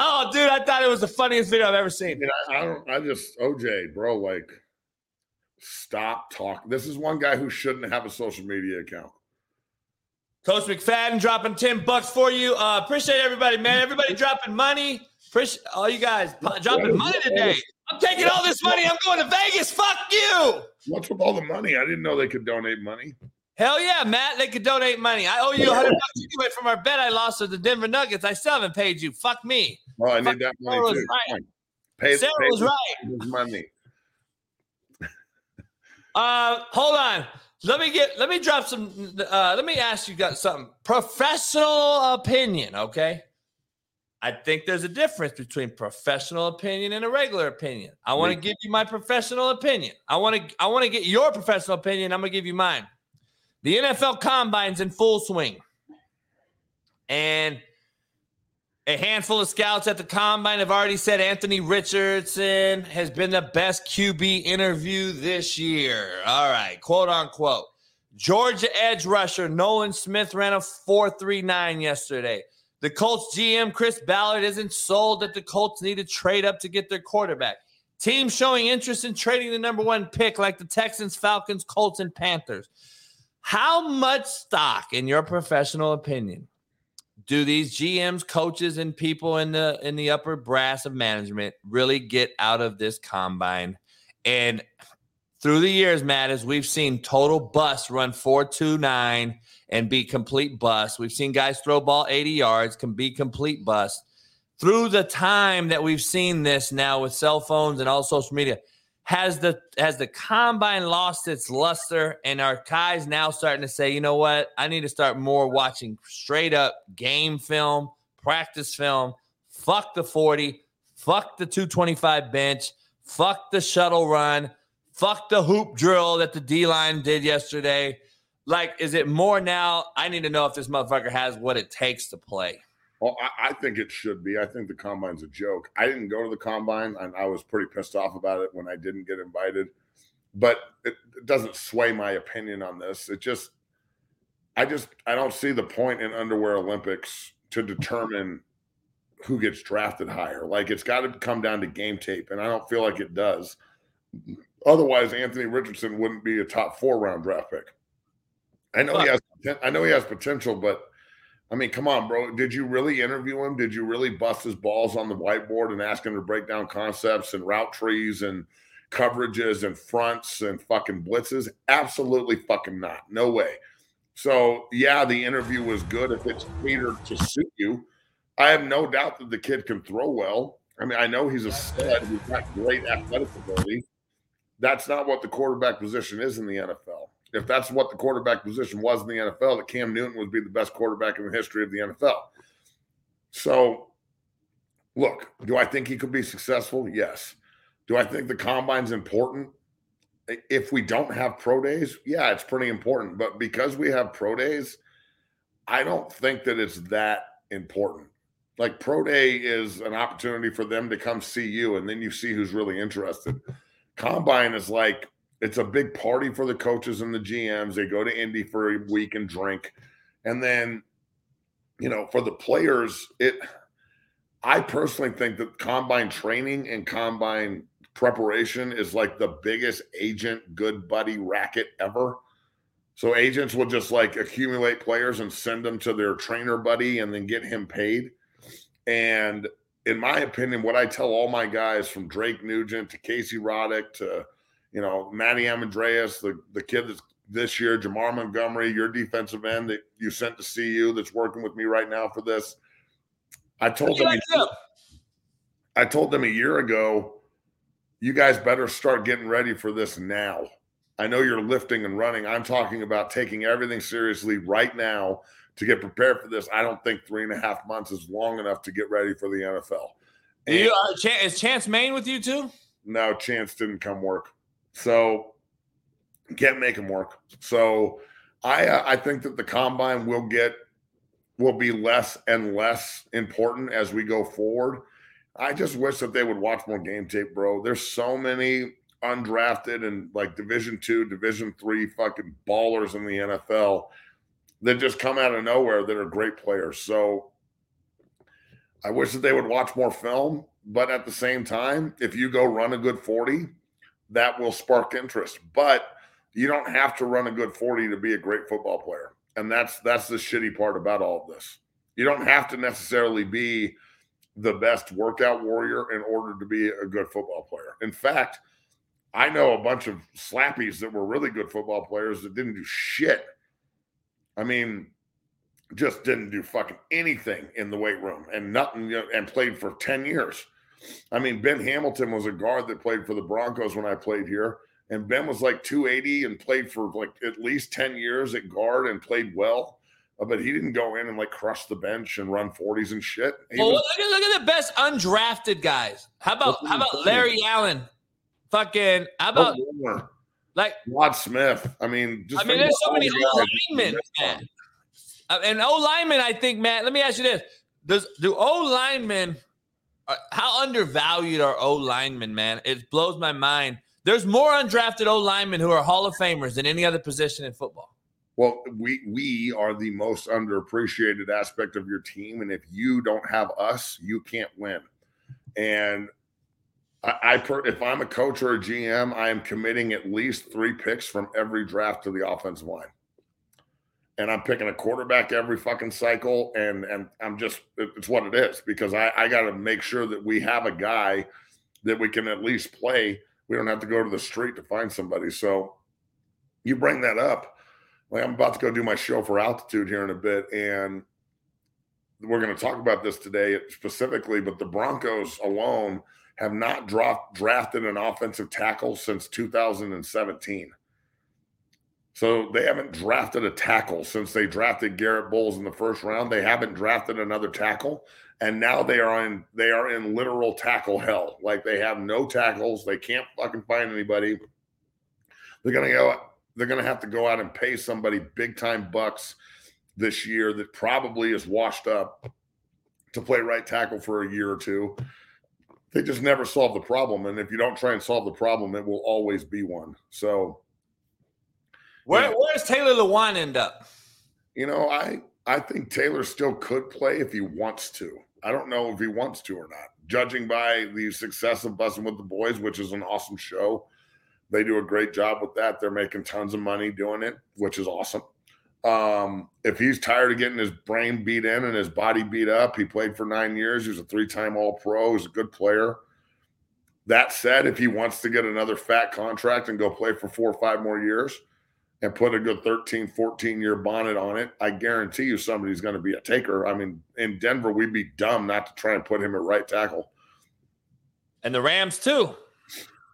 Oh, dude, I thought it was the funniest video I've ever seen. I, I don't. I just OJ, bro, like, stop talking. This is one guy who shouldn't have a social media account. Coach McFadden dropping ten bucks for you. Uh, appreciate everybody, man. Everybody dropping money. Appreciate all you guys dropping money today. I'm taking all this money. I'm going to Vegas. Fuck you. What's with all the money? I didn't know they could donate money. Hell yeah, Matt. They could donate money. I owe you 100 bucks anyway from our bet I lost to the Denver Nuggets. I still haven't paid you. Fuck me. Oh, I Fuck need that money Sarah was right. Pay, Sarah pay was right. money. Uh, hold on. Let me get. Let me drop some. Uh, let me ask you guys something. Professional opinion, okay? I think there's a difference between professional opinion and a regular opinion. I want to give you my professional opinion. I want to. I want to get your professional opinion. I'm gonna give you mine. The NFL Combine's in full swing, and a handful of scouts at the combine have already said Anthony Richardson has been the best QB interview this year. All right, quote unquote. Georgia edge rusher Nolan Smith ran a 4.39 yesterday. The Colts GM Chris Ballard isn't sold that the Colts need to trade up to get their quarterback. Teams showing interest in trading the number one pick, like the Texans, Falcons, Colts, and Panthers. How much stock, in your professional opinion, do these GMs, coaches, and people in the in the upper brass of management really get out of this combine? And through the years, Matt, as we've seen total bust run 429 and be complete bust. We've seen guys throw ball 80 yards, can be complete bust. Through the time that we've seen this now with cell phones and all social media, has the has the combine lost its luster and our guys now starting to say, you know what, I need to start more watching straight up game film, practice film, fuck the 40, fuck the 225 bench, fuck the shuttle run, fuck the hoop drill that the D line did yesterday. Like, is it more now? I need to know if this motherfucker has what it takes to play. Well, I, I think it should be. I think the combine's a joke. I didn't go to the combine, and I was pretty pissed off about it when I didn't get invited. But it, it doesn't sway my opinion on this. It just, I just, I don't see the point in underwear Olympics to determine who gets drafted higher. Like it's got to come down to game tape, and I don't feel like it does. Otherwise, Anthony Richardson wouldn't be a top four round draft pick. I know he has, I know he has potential, but I mean, come on, bro. Did you really interview him? Did you really bust his balls on the whiteboard and ask him to break down concepts and route trees and coverages and fronts and fucking blitzes? Absolutely fucking not. No way. So, yeah, the interview was good if it's catered to suit you. I have no doubt that the kid can throw well. I mean, I know he's a stud. He's got great athletic ability. That's not what the quarterback position is in the NFL if that's what the quarterback position was in the NFL, that Cam Newton would be the best quarterback in the history of the NFL. So, look, do I think he could be successful? Yes. Do I think the combine's important? If we don't have pro days, yeah, it's pretty important. But because we have pro days, I don't think that it's that important. Like pro day is an opportunity for them to come see you, and then you see who's really interested. Combine is like it's a big party for the coaches and the GMs. They go to Indy for a week and drink. And then, you know, for the players, it I personally think that combine training and combine preparation is like the biggest agent good buddy racket ever. So agents will just like accumulate players and send them to their trainer buddy and then get him paid. And in my opinion, what I tell all my guys from Drake Nugent to Casey Roddick to you know, Matty Amandreas, the, the kid that's this year, Jamar Montgomery, your defensive end that you sent to CU that's working with me right now for this. I told them, Like. I told them a year ago, you guys better start getting ready for this now. I know you're lifting and running. I'm talking about taking everything seriously right now to get prepared for this. I don't think three and a half months is long enough to get ready for the NFL. Do you, uh, Chan- is Chance Maine with you too? no chance didn't come work so can't make them work. So i uh, i think that the combine will get will be less and less important as we go forward. I just wish that they would watch more game tape bro. There's so many undrafted and like division two division three fucking ballers in the nfl that just come out of nowhere that are great players. So I wish that they would watch more film, but at the same time, if you go run a good 40, that will spark interest. But you don't have to run a good 40 to be a great football player. And that's that's the shitty part about all of this. You don't have to necessarily be the best workout warrior in order to be a good football player. In fact, I know a bunch of slappies that were really good football players that didn't do shit. I mean, just didn't do fucking anything in the weight room and nothing, and played for 10 years. I mean, Ben Hamilton was a guard that played for the Broncos when I played here. And Ben was like 280 and played for like at least 10 years at guard and played well. Uh, but he didn't go in and like crush the bench and run 40s and shit. Well, was- look, at, look at the best undrafted guys. How about how about Larry Allen? Fucking how about Warner, like Rod Smith. I mean, just I mean, there's so many all the O guys that linemen, man. Uh, And O linemen, I think, man. Let me ask you this: Does do O linemen? How undervalued are O linemen, man? It blows my mind. There's more undrafted O linemen who are Hall of Famers than any other position in football. Well, we we are the most underappreciated aspect of your team, and if you don't have us, you can't win. And I, I per, if I'm a coach or a GM, I am committing at least three picks from every draft to the offensive line, and I'm picking a quarterback every fucking cycle, and and I'm just it's what it is because I I got to make sure that we have a guy that we can at least play. We don't have to go to the street to find somebody. So you bring that up like I'm about to go do my show for altitude here in a bit, and we're going to talk about this today specifically. But the Broncos alone have not dropped drafted an offensive tackle since 2017. So they haven't drafted a tackle since they drafted Garett Bolles in the first round. They haven't drafted another tackle, and now they are in they are in literal tackle hell. Like they have no tackles. They can't fucking find anybody. They're gonna go they're to have to go out and pay somebody big time bucks this year that probably is washed up to play right tackle for a year or two. They just never solve the problem. And if you don't try and solve the problem, it will always be one. So, Where Yeah. where does Taylor Lewan end up? you know, I I think Taylor still could play if he wants to. I don't know if he wants to or not. Judging by the success of Bussing with the Boys, which is an awesome show, they do a great job with that. They're making tons of money doing it, which is awesome. Um, if he's tired of getting his brain beat in and his body beat up, he played for nine years. He was a three-time All-Pro. He's a good player. That said, if he wants to get another fat contract and go play for four or five more years and put a good 13, 14 year bonnet on it, I guarantee you somebody's going to be a taker. I mean, in Denver, we'd be dumb not to try and put him at right tackle. And the Rams too.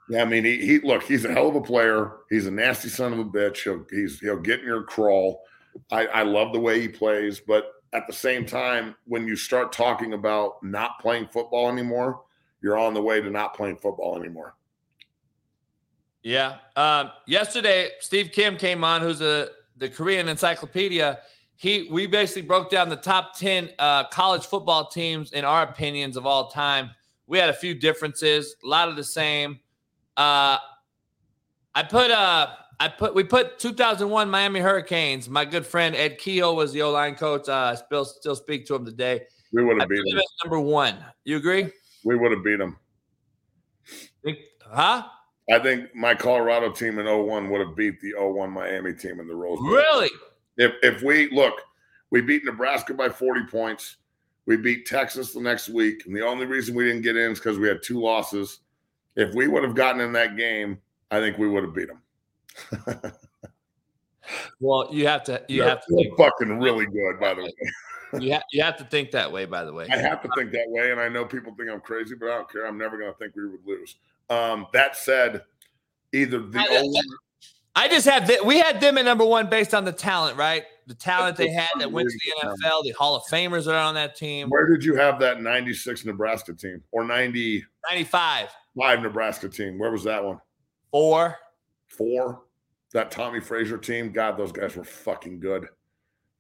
Yeah, I mean, he, he look, he's a hell of a player. He's a nasty son of a bitch. He'll he's he'll get in your crawl. I, I love the way he plays, but at the same time, when you start talking about not playing football anymore, you're on the way to not playing football anymore. Yeah. Um, yesterday, Steve Kim came on, who's a the Korean encyclopedia. He we basically broke down the top ten uh, college football teams in our opinions of all time. We had a few differences, a lot of the same. Uh, I put uh I put we put 2001 Miami Hurricanes. My good friend Ed Kehoe was the O line coach. Uh, I still still speak to him today. We would have beat him number one. You agree? We would have beat him. Think- Huh? I think my Colorado team in 01 would have beat the 01 Miami team in the Rose Bowl. Really? If if we look, we beat Nebraska by 40 points. We beat Texas the next week. And the only reason we didn't get in is because we had two losses. If we would have gotten in that game, I think we would have beat them. Well, you have to you They're- have to think, fucking really good, by the way. you, ha- you have to think that way. By the way, I have to think that way, and I know people think I'm crazy, but I don't care. I'm never going to think we would lose. Um, that said, either the I- 01 I just have th- we had them at number one based on the talent, right? The talent they had that went to the NFL, the Hall of Famers that are on that team. Where did you have that 96 Nebraska team or 90 95 95, Nebraska team? Where was that one? four. Four? That Tommie Frazier team? God, those guys were fucking good.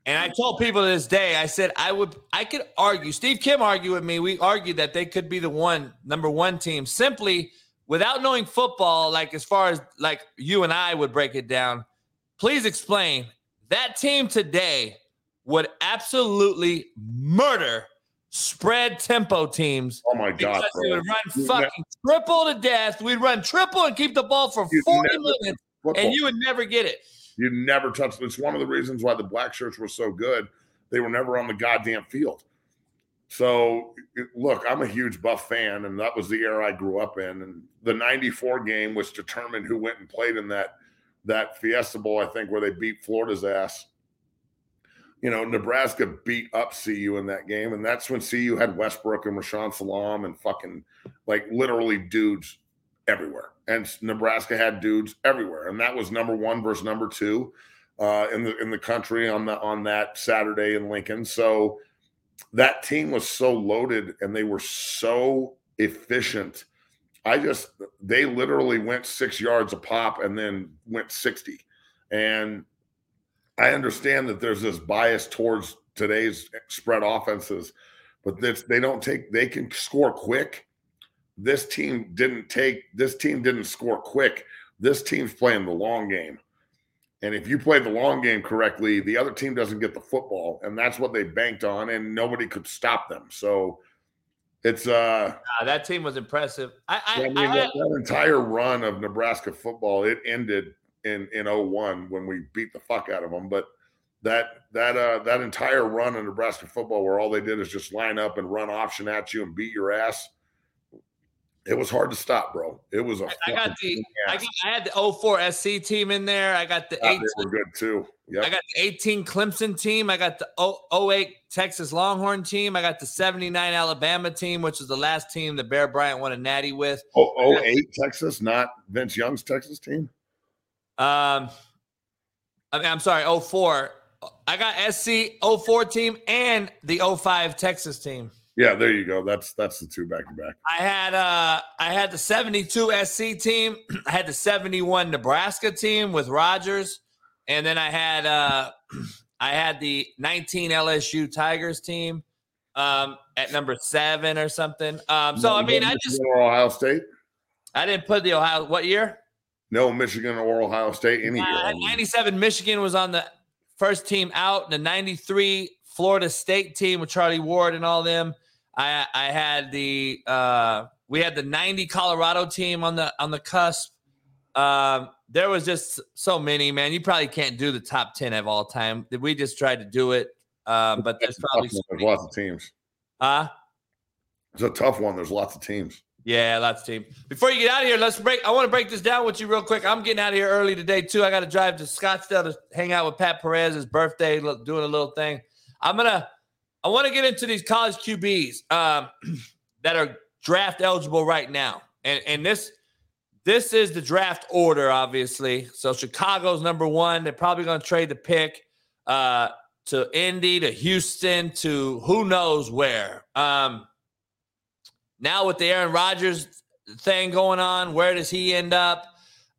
And I told people to this day, I said I would, I could argue. Steve Kim argued with me. We argued that they could be the one number one team simply without knowing football. Like as far as like you and I would break it down. Please explain that team today would absolutely murder spread tempo teams Oh my God. because we would run fucking triple to death. We'd run triple and keep the ball for You 40 minutes, and you would never get it. You never touched. It's one of the reasons why the black shirts were so good. They were never on the goddamn field. So look, I'm a huge Buff fan, and that was the era I grew up in. And the '94 game was determined who went and played in that that Fiesta Bowl, I think, where they beat Florida's ass. You know, Nebraska beat up CU in that game, and that's when CU had Westbrook and Rashaan Salaam and fucking like literally dudes everywhere, and Nebraska had dudes everywhere, and that was number one versus number two uh, in the in the country on the on that Saturday in Lincoln. So that team was so loaded and they were so efficient. I just they literally went six yards a pop and then went 60. And I understand that there's this bias towards today's spread offenses, but this, they don't take they can score quick. This team didn't take this team didn't score quick. This team's playing the long game. And if you play the long game correctly, the other team doesn't get the football, and that's what they banked on, and nobody could stop them. So it's uh that team was impressive. I, I, I mean I, that, that, entire run of Nebraska football it ended in in 01 when we beat the fuck out of them, but that that uh that entire run of Nebraska football where all they did is just line up and run option at you and beat your ass it was hard to stop, bro. It was a. I got the. I, got, I, had the 04 SC team in there. I got the yeah, 18. They were good too. Yep. I got the 18 Clemson team. I got the 08 Texas Longhorn team. I got the 79 Alabama team, which is the last team that Bear Bryant won a natty with. Oh, 08 Texas, not Vince Young's Texas team. Um, I mean, I'm sorry, 04. I got SC 04 team and the 05 Texas team. Yeah, there you go. That's that's the two back to back. I had uh I had the 72 SC team, I had the 71 Nebraska team with Rodgers, and then I had uh I had the 19 LSU Tigers team um at number 7 or something. Um so I mean I just Ohio State. I didn't put the Ohio what year? No, Michigan or Ohio State any uh, 97 Michigan was on the first team out, the 93 Florida State team with Charlie Ward and all them. I I had the uh, we had the 90 Colorado team on the on the cusp. Um, there was just so many, man. You probably can't do the top 10 of all time. We just tried to do it. Um, but there's probably there's lots of teams. Huh? It's a tough one. There's lots of teams. Yeah, lots of teams. Before you get out of here, let's break. I want to break this down with you real quick. I'm getting out of here early today too. I got to drive to Scottsdale to hang out with Pat Perez's birthday, doing a little thing. I'm gonna I want to get into these college QBs um, that are draft eligible right now, and and this this is the draft order, obviously. So Chicago's number one. They're probably going to trade the pick uh, to Indy, to Houston, to who knows where. Um, now with the Aaron Rodgers thing going on, where does he end up?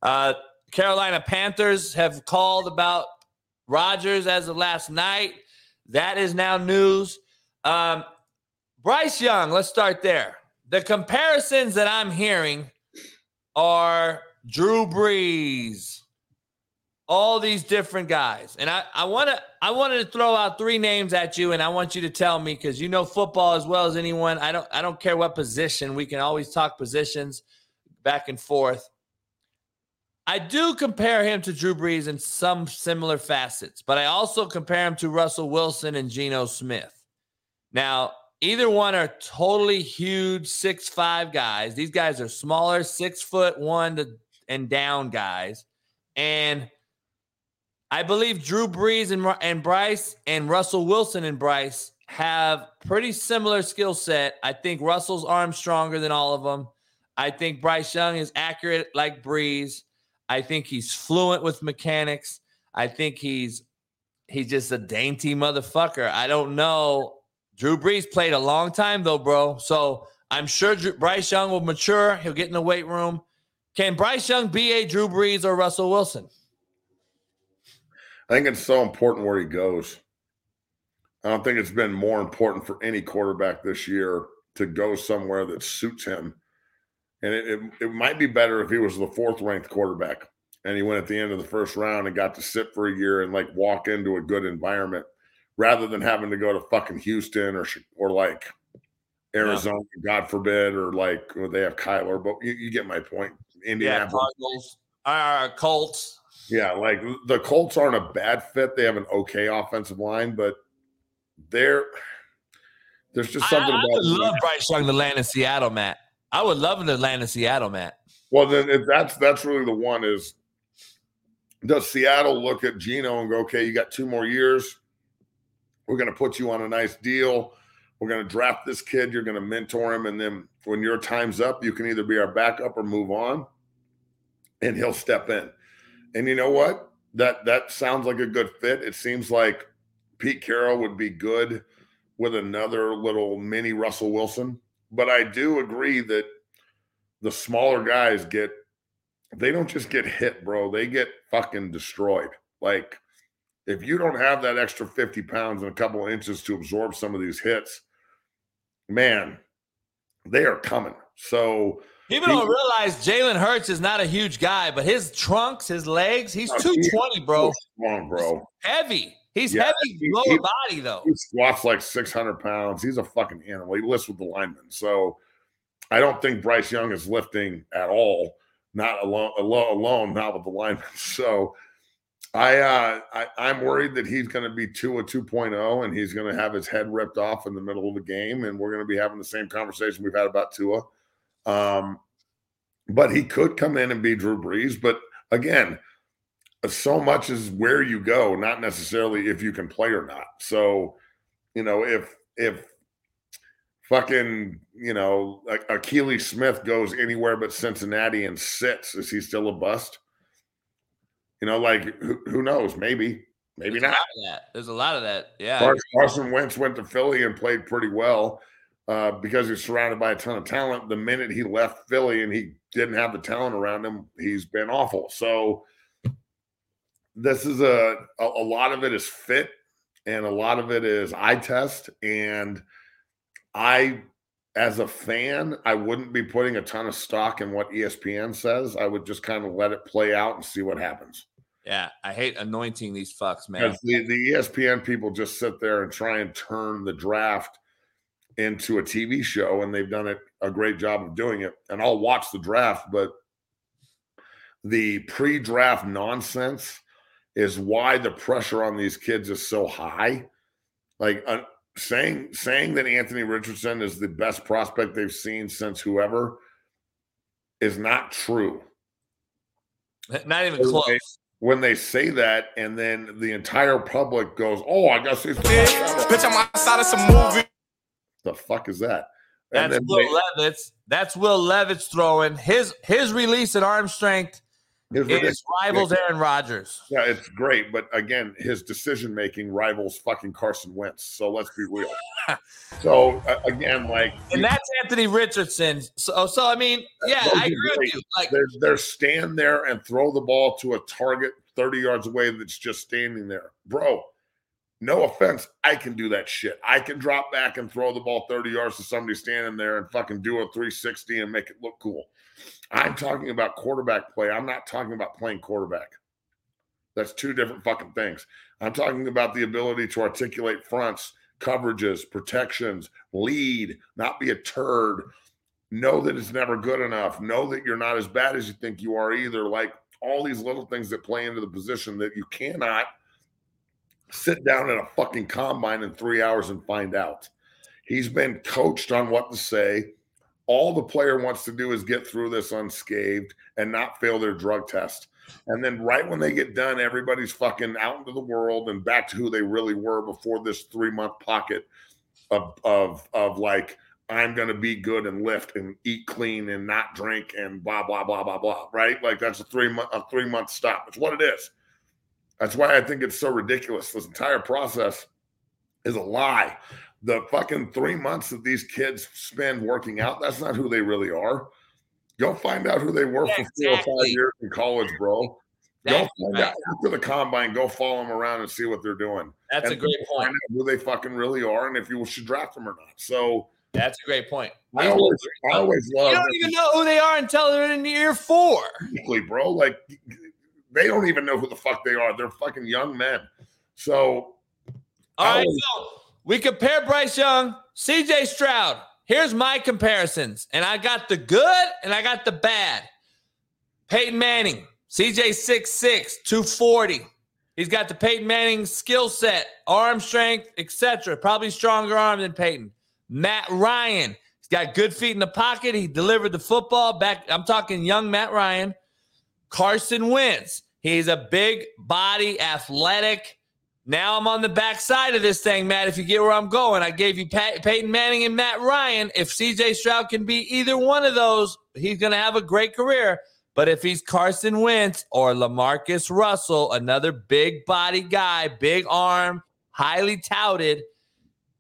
Uh, Carolina Panthers have called about Rodgers as of last night. That is now news. Um, Bryce Young, let's start there. The comparisons that I'm hearing are Drew Brees, all these different guys. And I, I want to I wanted to throw out three names at you, and I want you to tell me because you know football as well as anyone. I don't I don't care what position. We can always talk positions back and forth. I do compare him to Drew Brees in some similar facets, but I also compare him to Russell Wilson and Geno Smith. Now, either one are totally huge six five guys. These guys are smaller, six foot one to, and down guys. And I believe Drew Brees and, and Bryce and Russell Wilson and Bryce have pretty similar skill set. I think Russell's arm stronger than all of them. I think Bryce Young is accurate like Brees. I think he's fluent with mechanics. I think he's he's just a dainty motherfucker. I don't know. Drew Brees played a long time though, bro. So I'm sure Drew, Bryce Young will mature. He'll get in the weight room. Can Bryce Young be a Drew Brees or Russell Wilson? I think it's so important where he goes. I don't think it's been more important for any quarterback this year to go somewhere that suits him and it, it, it might be better if he was the fourth ranked quarterback and he went at the end of the first round and got to sit for a year and like walk into a good environment rather than having to go to fucking Houston or or like Arizona, God forbid, or like well, they have Kyler, but you, you, get my point. Indianapolis, yeah, Cardinals, uh, Colts. Yeah, like the Colts aren't a bad fit. They have an okay offensive line, but they're There's just something I, I about love Bryce Young to land in Seattle, Matt. I would love him Atlanta Seattle, Matt. Well, then that's that's really the one is does Seattle look at Geno and go, okay, you got two more years. We're going to put you on a nice deal. We're going to draft this kid. You're going to mentor him. And then when your time's up, you can either be our backup or move on. And he'll step in. And you know what? That that sounds like a good fit. It seems like Pete Carroll would be good with another little mini Russell Wilson. But I do agree that the smaller guys get they don't just get hit, bro. They get fucking destroyed. Like if you don't have that extra 50 pounds and a couple of inches to absorb some of these hits, man, they are coming. So people he, don't realize Jalen Hurts is not a huge guy, but his trunks, his legs, he's 220, bro. Strong, bro. He's heavy. He's yeah, heavy he, lower he, body though. He squats like 600 pounds. He's a fucking animal. He lifts with the linemen. So I don't think Bryce Young is lifting at all. Not alone, alone, alone not with the linemen. So I, uh, I I'm worried that he's going to be two a 2.0 and he's going to have his head ripped off in the middle of the game, and we're going to be having the same conversation we've had about Tua. Um, but he could come in and be Drew Brees. But again, so much is where you go, not necessarily if you can play or not. So, you know, if if fucking, you know, like Akili Smith goes anywhere but Cincinnati and sits, is he still a bust? You know, like who, who knows? Maybe, maybe There's not. that. There's a lot of that. Yeah. Carson Wentz went to Philly and played pretty well uh, because he's surrounded by a ton of talent. The minute he left Philly and he didn't have the talent around him, he's been awful. So this is a, a, a lot of it is fit and a lot of it is eye test. And i as a fan i wouldn't be putting a ton of stock in what espn says. I would just kind of let it play out and see what happens. Yeah i hate anointing these fucks man. The, the espn people just sit there and try and turn the draft into a tv show and they've done it a great job of doing it. And i'll watch the draft but the pre-draft nonsense is why the pressure on these kids is so high. Like uh, saying saying that Anthony Richardson is the best prospect they've seen since whoever is not true. Not even close. They, when they say that, and then the entire public goes, "Oh, I guess he's bitch, I'm outside of some movie." The fuck is that? That's Will they, Levis. That's Will Levis throwing his his release and arm strength it rivals Aaron Rodgers. Yeah, it's great, but again, his decision making rivals fucking Carson Wentz. So let's be real. so uh, again, like, and that's Anthony Richardson. So, so I mean, yeah, I agree great. with you. Like, they're, they're stand there and throw the ball to a target thirty yards away that's just standing there, bro. No offense, I can do that shit. I can drop back and throw the ball 30 yards to somebody standing there and fucking do a 360 and make it look cool. I'm talking about quarterback play. I'm not talking about playing quarterback. That's two different fucking things. I'm talking about the ability to articulate fronts, coverages, protections, lead, not be a turd, know that it's never good enough, know that you're not as bad as you think you are either. Like all these little things that play into the position that you cannot sit down at a fucking combine in three hours and find out. He's been coached on what to say all the player wants to do is get through this unscathed and not fail their drug test. And then right when they get done, everybody's fucking out into the world and back to who they really were before this three month pocket of of of like I'm gonna be good and lift and eat clean and not drink and blah blah blah blah blah. Right? Like that's a three month a three month stop. It's what it is. That's why I think it's so ridiculous. This entire process is a lie the fucking three months that these kids spend working out, that's not who they really are. Go find out who they were yeah, for four exactly. or five years in college, bro. Go find right. out after the combine. Go follow them around and see what they're doing. That's and a great point. who they fucking really are, and if you should draft them or not. So that's a great point. I always, I always love. You don't even know who they are until they're in year four. Exactly, bro. Like they don't even know who the fuck they are. They're fucking young men. So, all right. Always, so we compare Bryce Young, CJ Stroud. Here's my comparisons. And I got the good and I got the bad. Peyton Manning, CJ 6'6, 240. He's got the Peyton Manning skill set, arm strength, etc. Probably stronger arm than Peyton. Matt Ryan. He's got good feet in the pocket. He delivered the football back. I'm talking young Matt Ryan. Carson Wentz. He's a big body, athletic. Now I'm on the backside of this thing, Matt. If you get where I'm going, I gave you Pat, Peyton Manning and Matt Ryan. If CJ Stroud can be either one of those, he's going to have a great career. But if he's Carson Wentz or Lamarcus Russell, another big body guy, big arm, highly touted,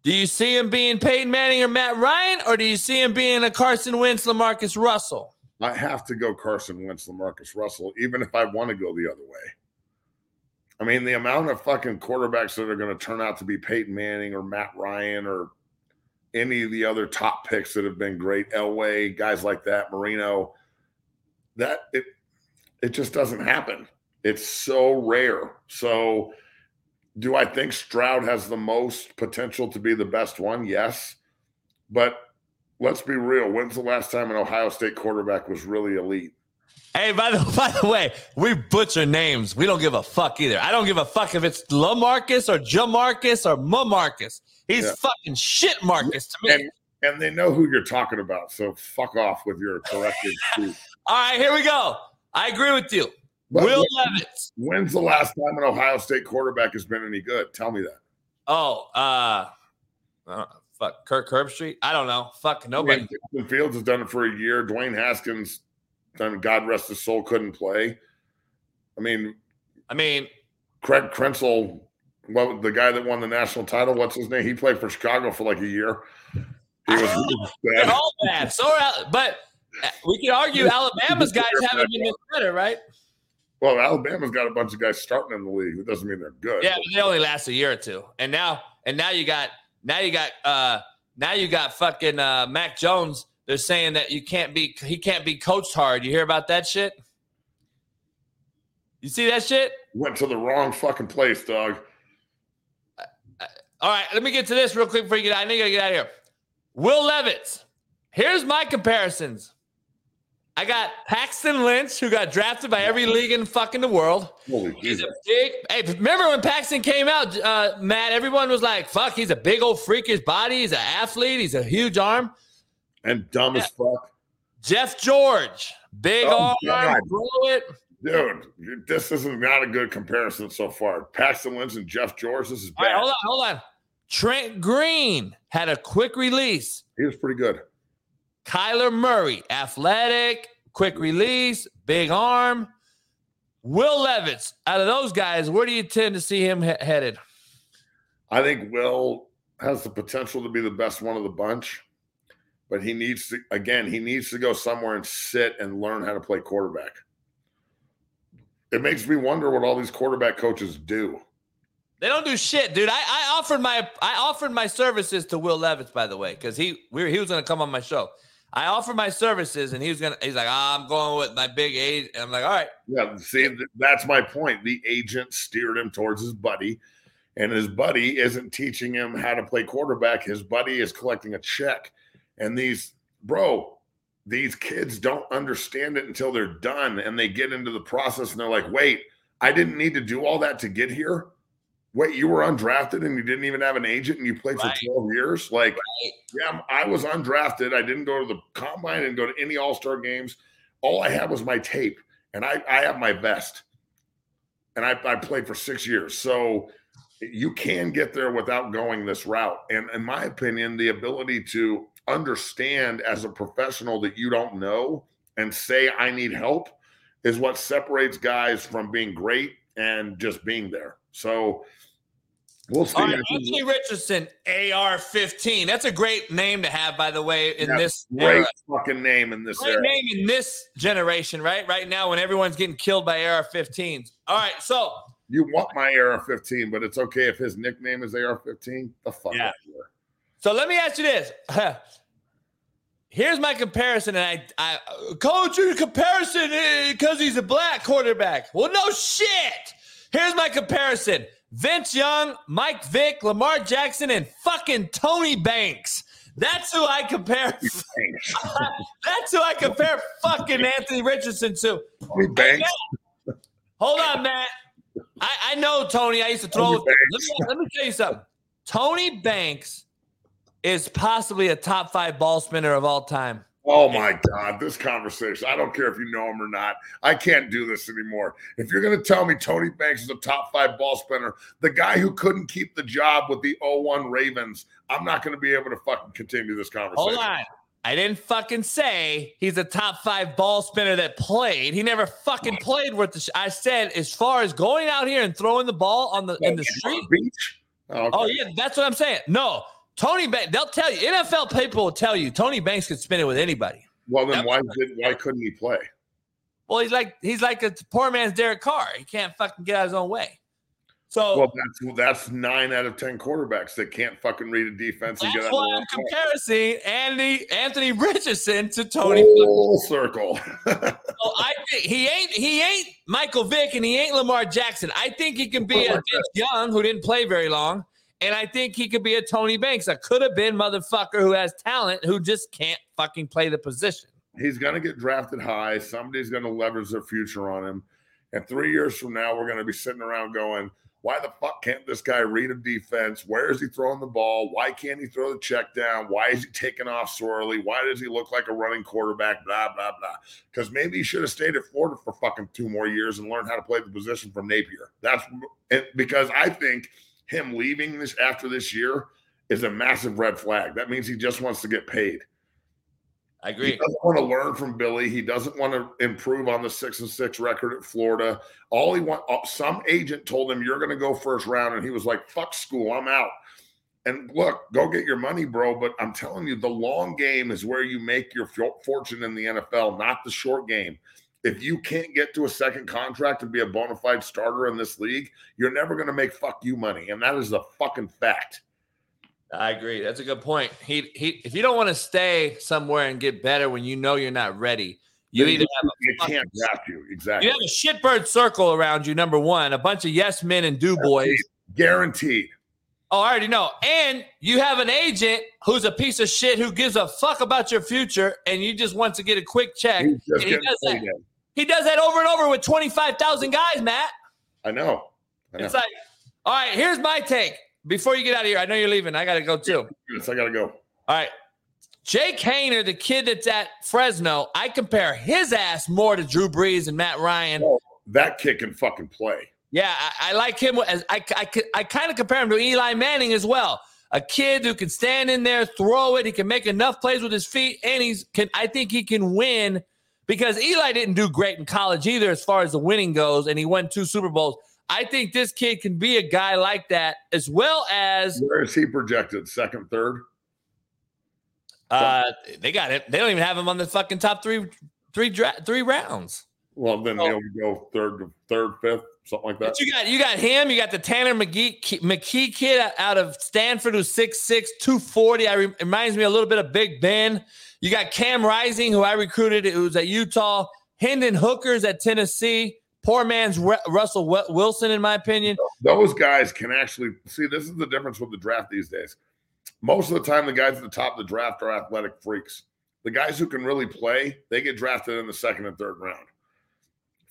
do you see him being Peyton Manning or Matt Ryan, or do you see him being a Carson Wentz, Lamarcus Russell? I have to go Carson Wentz, Lamarcus Russell, even if I want to go the other way. I mean, the amount of fucking quarterbacks that are going to turn out to be Peyton Manning or Matt Ryan or any of the other top picks that have been great, Elway, guys like that, Marino, that it it just doesn't happen. It's so rare. So do I think Stroud has the most potential to be the best one? Yes. But let's be real. When's the last time an Ohio State quarterback was really elite? Hey, by the by the way, we butcher names. We don't give a fuck either. I don't give a fuck if it's Lamarcus or Jamarcus or Mamarcus. He's yeah. fucking shit Marcus to me. And, and, they know who you're talking about. So fuck off with your corrected speech. All right, here we go. I agree with you. But Will when, Levis. When's the last time an Ohio State quarterback has been any good? Tell me that. Oh, uh, uh fuck, Kirk Herbstreit. I don't know. Fuck nobody. Yeah, Fields has done it for a year. Dwayne Haskins done, God rest his soul, couldn't play. I mean, I mean, Craig Krenzel, well, the guy that won the national title, what's his name? He played for Chicago for like a year. He was, bad. all bad. So, but uh, we can argue Alabama's guys haven't been this better, right? Well, Alabama's got a bunch of guys starting in the league. It doesn't mean they're good. Yeah, they only last a year or two. And now, and now you got, now you got, uh, now you got fucking uh, Mac Jones they're saying that you can't be he can't be coached hard. You hear about that shit? You see that shit? Went to the wrong fucking place, dog. All right, let me get to this real quick before you get out. I need to get out of here. Will Levis. Here's my comparisons. I got Paxton Lynch, who got drafted by every league in fucking the world. Holy he's Jesus. a big. Hey, remember when Paxton came out, uh, Matt? Everyone was like, "Fuck, he's a big old freakish body. He's an athlete. He's a huge arm." and dumb yeah. as fuck. Jeff George, big oh, arm. Dude, this is not a good comparison so far. Paxton Lynch and Jeff George, this is bad. Right, hold on, hold on. Trent Green had a quick release. He was pretty good. Kyler Murray, athletic, quick release, big arm. Will Levis, out of those guys, where do you tend to see him he- headed? I think Will has the potential to be the best one of the bunch but he needs to again he needs to go somewhere and sit and learn how to play quarterback it makes me wonder what all these quarterback coaches do they don't do shit dude i, I offered my i offered my services to will levis by the way because he we were, he was going to come on my show i offered my services and he was gonna he's like oh, i'm going with my big age and i'm like all right. Yeah see that's my point. The agent steered him towards his buddy and his buddy isn't teaching him how to play quarterback. His buddy is collecting a check and these, bro, these kids don't understand it until they're done and they get into the process and they're like, wait, I didn't need to do all that to get here. Wait, you were undrafted and you didn't even have an agent and you played right. for 12 years? Like, right. yeah, um, I was undrafted. I didn't go to the combine and go to any all star games. All I had was my tape and I, I have my vest. And I, I played for six years. So you can get there without going this route. And in my opinion, the ability to understand as a professional that you don't know and say I need help is what separates guys from being great and just being there. So we'll see. Right, Anthony Richardson, AR 15. That's a great name to have, by the way, in That's this great era. fucking name in this great era. name in this generation, right? Right now, when everyone's getting killed by AR 15s. All right, so you want my AR 15, but it's okay if his nickname is AR 15. The fuck yeah. So let me ask you this. Here's my comparison, and I, I coach your comparison because eh, he's a black quarterback. Well, no shit. Here's my comparison: Vince Young, Mike Vick, Lamar Jackson, and fucking Tony Banks. That's who I compare. That's who I compare fucking Anthony Richardson to. Tony Banks. hold on, Matt. I, I know Tony. I used to throw. Let me, let me tell you something. Tony Banks is possibly a top five ball spinner of all time. Oh my God, this conversation. I don't care if you know him or not. I can't do this anymore. If you're going to tell me Tony Banks is a top five ball spinner, the guy who couldn't keep the job with the 01 Ravens, I'm not going to be able to fucking continue this conversation. Hold on. I didn't fucking say he's a top five ball spinner that played. He never fucking played worth the. Sh- I said as far as going out here and throwing the ball on the in the street. Beach? Oh, oh okay. oh yeah, that's what I'm saying. No, Tony Banks, they'll tell you, NFL people will tell you Tony Banks could spin it with anybody. Well, then why did why couldn't he play? Well, he's like he's like a poor man's Derek Carr. He can't fucking get out of his own way. So well, that's that's nine out of ten quarterbacks that can't fucking read a defense. That's and get why I'm comparing Andy Anthony Richardson to Tony. Full circle. well, I think he ain't he ain't Michael Vick and he ain't Lamar Jackson. I think he can be a Vince Young who didn't play very long. And I think he could be a Tony Banks, a could have been motherfucker who has talent who just can't fucking play the position. He's going to get drafted high. Somebody's going to leverage their future on him. And three years from now, we're going to be sitting around going, why the fuck can't this guy read a defense? Where is he throwing the ball? Why can't he throw the check down? Why is he taking off so early? Why does he look like a running quarterback? Blah, blah, blah. Because maybe he should have stayed at Florida for fucking two more years and learned how to play the position from Napier. That's because I think – him leaving this after this year is a massive red flag. That means he just wants to get paid. I agree. He doesn't want to learn from Billy. He doesn't want to improve on the six and six record at Florida. All he want, uh, some agent told him, "You're going to go first round," and he was like, "Fuck school, I'm out." And look, go get your money, bro. But I'm telling you, the long game is where you make your fortune in the NFL, not the short game if you can't get to a second contract and be a bona fide starter in this league, you're never going to make fuck you money. And that is a fucking fact. I agree. That's a good point. He he if you don't want to stay somewhere and get better when you know you're not ready, you either have a can't draft you. Exactly. You have a shitbird circle around you, number one, a bunch of yes men and do boys. Guaranteed. Oh, I already know. And you have an agent who's a piece of shit who gives a fuck about your future and you just want to get a quick check. And he does that. He does that over and over with 25,000 guys, Matt. I know. I know. It's like, all right, here's my take. Before you get out of here, I know you're leaving. I got to go too. Yes, I got to go. All right. Jake Haener, the kid that's at Fresno, I compare his ass more to Drew Brees and Matt Ryan. Oh, that kid can fucking play. Yeah, I, I like him. As I, I, I kind of compare him to Eli Manning as well. A kid who can stand in there, throw it. He can make enough plays with his feet, and he's can. I think he can win because Eli didn't do great in college either as far as the winning goes, and he won two Super Bowls. I think this kid can be a guy like that as well as. Where is he projected? Second, third? Uh, they got it. They don't even have him on the fucking top three, three, dra- three rounds. Well, then he'll go third, third, fifth, something like that. But you got you got him. You got the Tanner McKee, McKee kid out of Stanford who's 6'6", 240. I re- reminds me a little bit of Big Ben. You got Cam Rising, who I recruited, who's at Utah. Hendon Hooker's at Tennessee. Poor man's Russell Wilson, in my opinion. Those guys can actually see. This is the difference with the draft these days. Most of the time, the guys at the top of the draft are athletic freaks. The guys who can really play, they get drafted in the second and third round,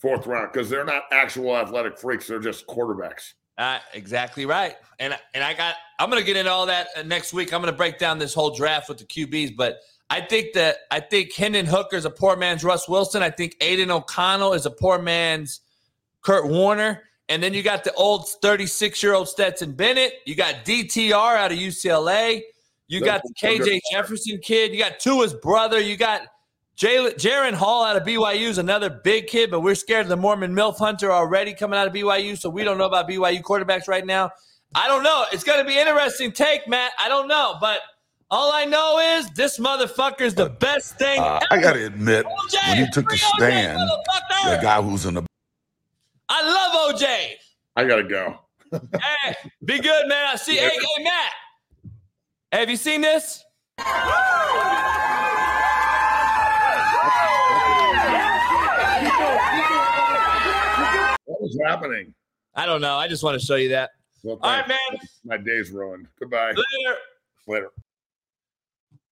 fourth round, because they're not actual athletic freaks. They're just quarterbacks. Uh, exactly right. And and I got. I'm going to get into all that uh, next week. I'm going to break down this whole draft with the QBs, but I think that I think Hendon Hooker is a poor man's Russ Wilson. I think Aidan O'Connell is a poor man's Kurt Warner. And then you got the old 36 year old Stetson Bennett. You got DTR out of UCLA. You got the KJ Jefferson kid. You got Tua's brother. You got Jaren Hall out of BYU is another big kid, but we're scared of the Mormon MILF Hunter already coming out of BYU. So we don't know about BYU quarterbacks right now. I don't know. It's going to be interesting take, Matt. I don't know. But all I know is this motherfucker's the best thing. Uh, I gotta admit, OJ, when he took the stand, OJ, the guy who's in the. I love OJ. I gotta go. hey, be good, man. I see. Hey, hey, Matt. Have you seen this? What is happening? I don't know. I just want to show you that. Well, All right, man. My day's ruined. Goodbye. Later. Later.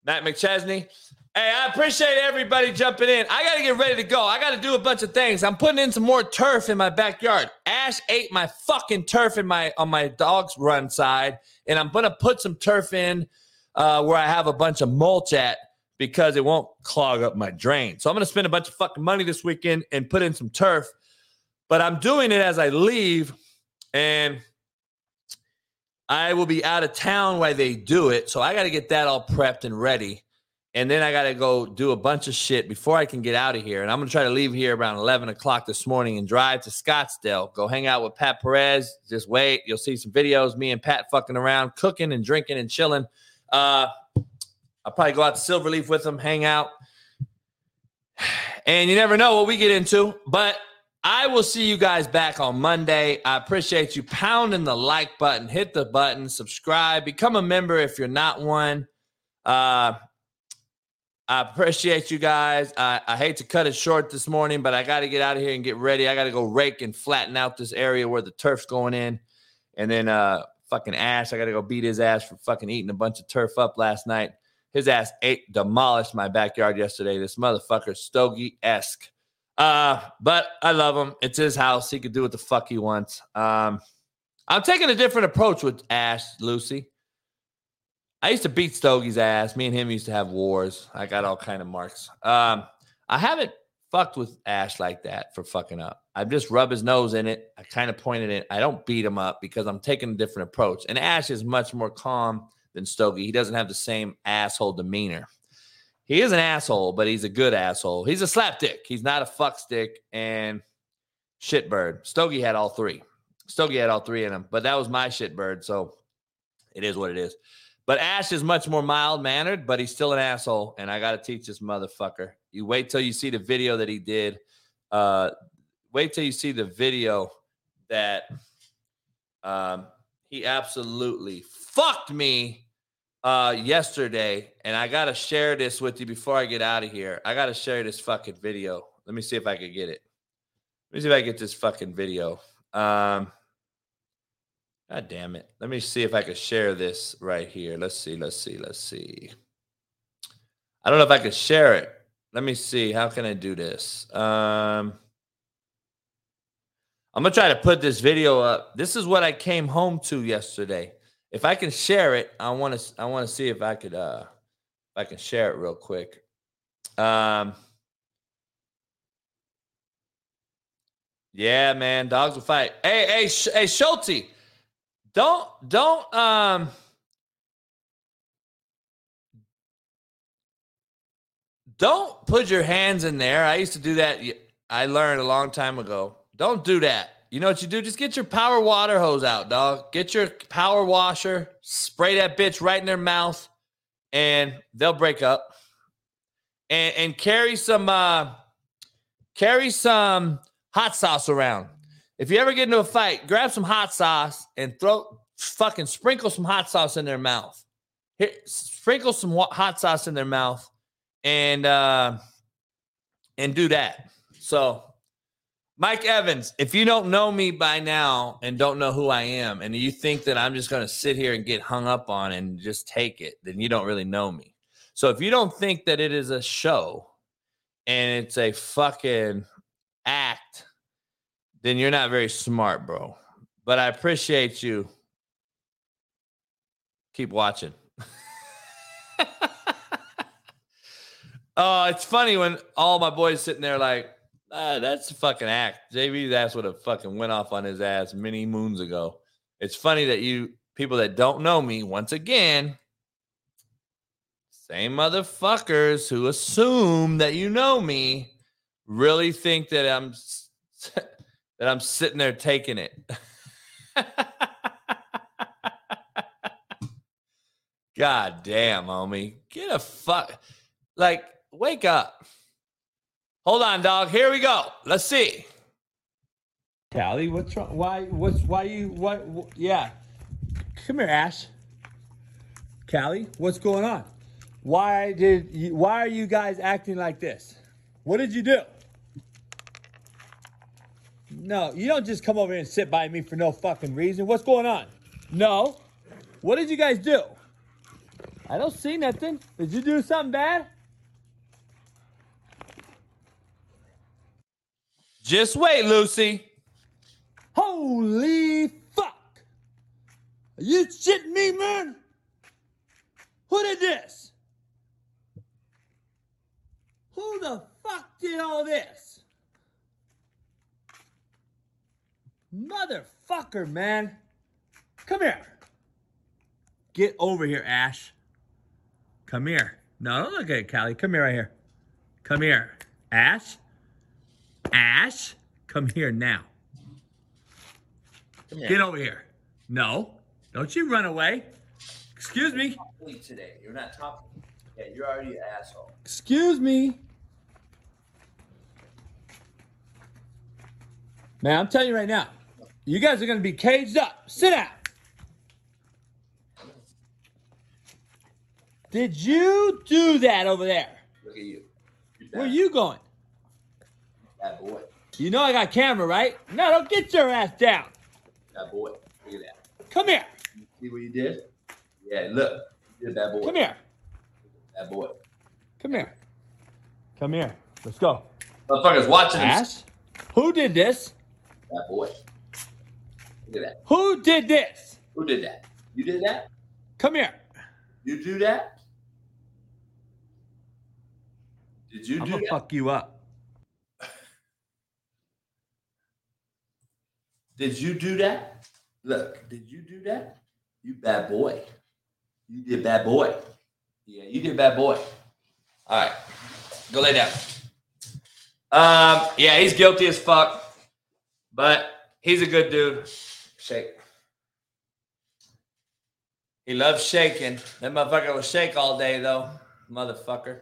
Matt McChesney. Hey, I appreciate everybody jumping in. I got to get ready to go. I got to do a bunch of things. I'm putting in some more turf in my backyard. Ash ate my fucking turf in my on my dog's run side, and I'm gonna put some turf in uh, where I have a bunch of mulch at because it won't clog up my drain. So I'm to spend a bunch of fucking money this weekend and put in some turf. But I'm doing it as I leave, and I will be out of town while they do it. So I got to get that all prepped and ready. And then I got to go do a bunch of shit before I can get out of here. And I'm going to try to leave here around 11 o'clock this morning and drive to Scottsdale. Go hang out with Pat Perez. Just wait. You'll see some videos, me and Pat fucking around, cooking and drinking and chilling. Uh, I'll probably go out to Silverleaf with them, hang out. And you never know what we get into. But I will see you guys back on Monday. I appreciate you pounding the like button, hit the button, subscribe, become a member if you're not one. Uh, I appreciate you guys. I, I hate to cut it short this morning, but I got to get out of here and get ready. I got to go rake and flatten out this area where the turf's going in. And then uh fucking Ash, I got to go beat his ass for fucking eating a bunch of turf up last night. His ass ate, demolished my backyard yesterday. This motherfucker, Stogie esque. Uh, but I love him. It's his house. He could do what the fuck he wants. Um, I'm taking a different approach with Ash, Lucy. I used to beat Stogie's ass. Me and him used to have wars. I got all kind of marks. Um, I haven't fucked with Ash like that for fucking up. I just rub his nose in it. I kind of pointed it. I don't beat him up because I'm taking a different approach. And Ash is much more calm than Stogie. He doesn't have the same asshole demeanor. He is an asshole, but he's a good asshole. He's a slapdick. He's not a fuck stick and shitbird. Stogie had all three. Stogie had all three in him, but that was my shitbird. So it is what it is. But Ash is much more mild mannered, but he's still an asshole. And I got to teach this motherfucker. You wait till you see the video that he did. Uh, wait till you see the video that um, he absolutely fucked me uh, yesterday. And I got to share this with you before I get out of here. I got to share this fucking video. Let me see if I can get it. Let me see if I get this fucking video. Um, God damn it. Let me see if I can share this right here. Let's see. Let's see. Let's see. I don't know if I can share it. Let me see. How can I do this? Um, I'm going to try to put this video up. This is what I came home to yesterday. If I can share it, I want to I want to see if I could uh if I can share it real quick. Um Yeah, man, dogs will fight. Hey, hey, Sh- hey, Schulte, don't don't um don't put your hands in there. I used to do that. I learned a long time ago. Don't do that. You know what you do? Just get your power water hose out, dog. Get your power washer, spray that bitch right in their mouth, and they'll break up. And and carry some uh carry some hot sauce around. If you ever get into a fight, grab some hot sauce and throw fucking sprinkle some hot sauce in their mouth. Here, sprinkle some hot sauce in their mouth and uh and do that. So Mike Evans, if you don't know me by now and don't know who I am, and you think that I'm just going to sit here and get hung up on and just take it, then you don't really know me. So if you don't think that it is a show and it's a fucking act, then you're not very smart, bro. But I appreciate you. Keep watching. Oh, it's funny when all my boys sitting there like, ah, that's a fucking act. JB's ass would have fucking went off on his ass many moons ago. It's funny that you people that don't know me, once again, same motherfuckers who assume that you know me, really think that I'm that I'm sitting there taking it. God damn, homie. Get a fuck. Like, wake up. Hold on, dog. Here we go. Let's see. Callie, what's wrong? Why? What's why you? What? wh- Yeah, come here, Ash. Callie, what's going on? Why did? You, why are you guys acting like this? What did you do? No, you don't just come over here and sit by me for no fucking reason. What's going on? No. What did you guys do? I don't see nothing. Did you do something bad? Just wait, Lucy. Holy fuck! Are you shitting me, man? Who did this? Who the fuck did all this? Motherfucker, man. Come here. Get over here, Ash. Come here. No, don't look at it, Callie. Come here right here. Come here. Ash? Ash? Come here now. Come here. Get over here. No. Don't you run away. Excuse me. Today. You're not talking. Yeah, you're already an asshole. Excuse me. Man, I'm telling you right now, you guys are going to be caged up. Sit down. Did you do that over there? Look at you. Where you going? Bad boy. You know I got camera, right? No, don't get your ass down. That boy. Look at that. Come here. See what you did? Yeah, look. You did bad boy. Come here. That boy. Come here. Come here. Let's go. Motherfuckers watching this. Ash, who did this? That boy. Look at that. Who did this? Who did that? You did that? Come here. You do that? Did you I'm do gonna that? fuck you up. Did you do that? Look, did you do that? You bad boy. You did bad boy. Yeah, you did bad boy. All right, go lay down. Um, yeah, he's guilty as fuck, but he's a good dude. Shake. He loves shaking. That motherfucker will shake all day though, motherfucker.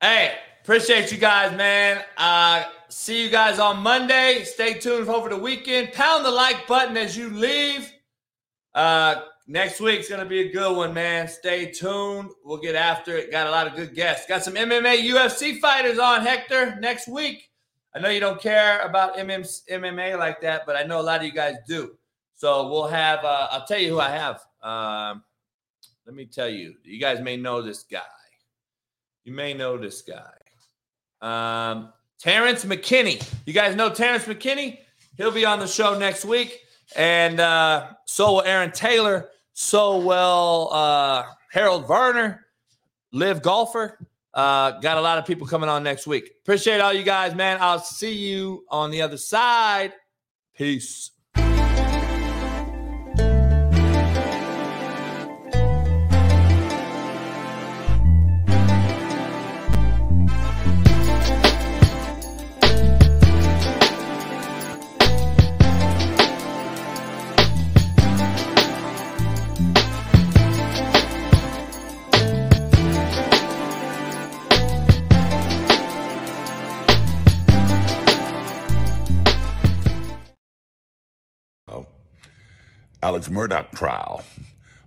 Hey, appreciate you guys, man. Uh, see you guys on Monday. Stay tuned over the weekend. Pound the like button as you leave. Uh, next week's gonna be a good one, man. Stay tuned. We'll get after it. Got a lot of good guests. Got some MMA, UFC fighters on Hector next week. I know you don't care about MM, MMA like that, but I know a lot of you guys do. So we'll have. Uh, I'll tell you who I have. Um, let me tell you. You guys may know this guy. You may know this guy. Um, Terrence McKinney. You guys know Terrence McKinney? He'll be on the show next week. And uh, so will Aaron Taylor. So will uh, Harold Varner, live golfer. Uh, got a lot of people coming on next week. Appreciate all you guys, man. I'll see you on the other side. Peace. Alex Murdaugh trial.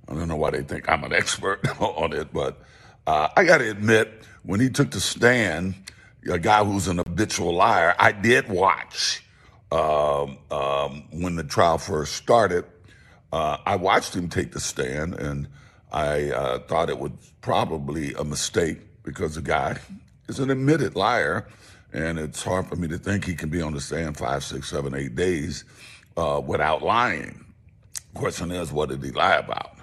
I don't know why they think I'm an expert on it, but uh, I got to admit, when he took the stand, a guy who's an habitual liar, I did watch um, um, when the trial first started. Uh, I watched him take the stand, and I uh, thought it was probably a mistake because the guy is an admitted liar, and it's hard for me to think he can be on the stand five, six, seven, eight days uh, without lying. Question is, what did he lie about?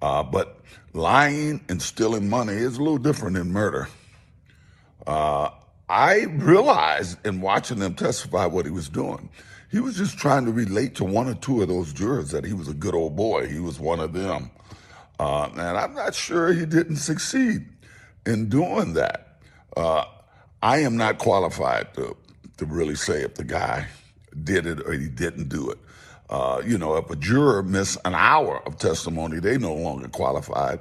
Uh, but lying and stealing money is a little different than murder. Uh, I realized in watching them testify what he was doing. He was just trying to relate to one or two of those jurors that he was a good old boy. He was one of them. Uh, and I'm not sure he didn't succeed in doing that. Uh, I am not qualified to, to really say if the guy did it or he didn't do it. Uh, you know, if a juror missed an hour of testimony, they no longer qualified.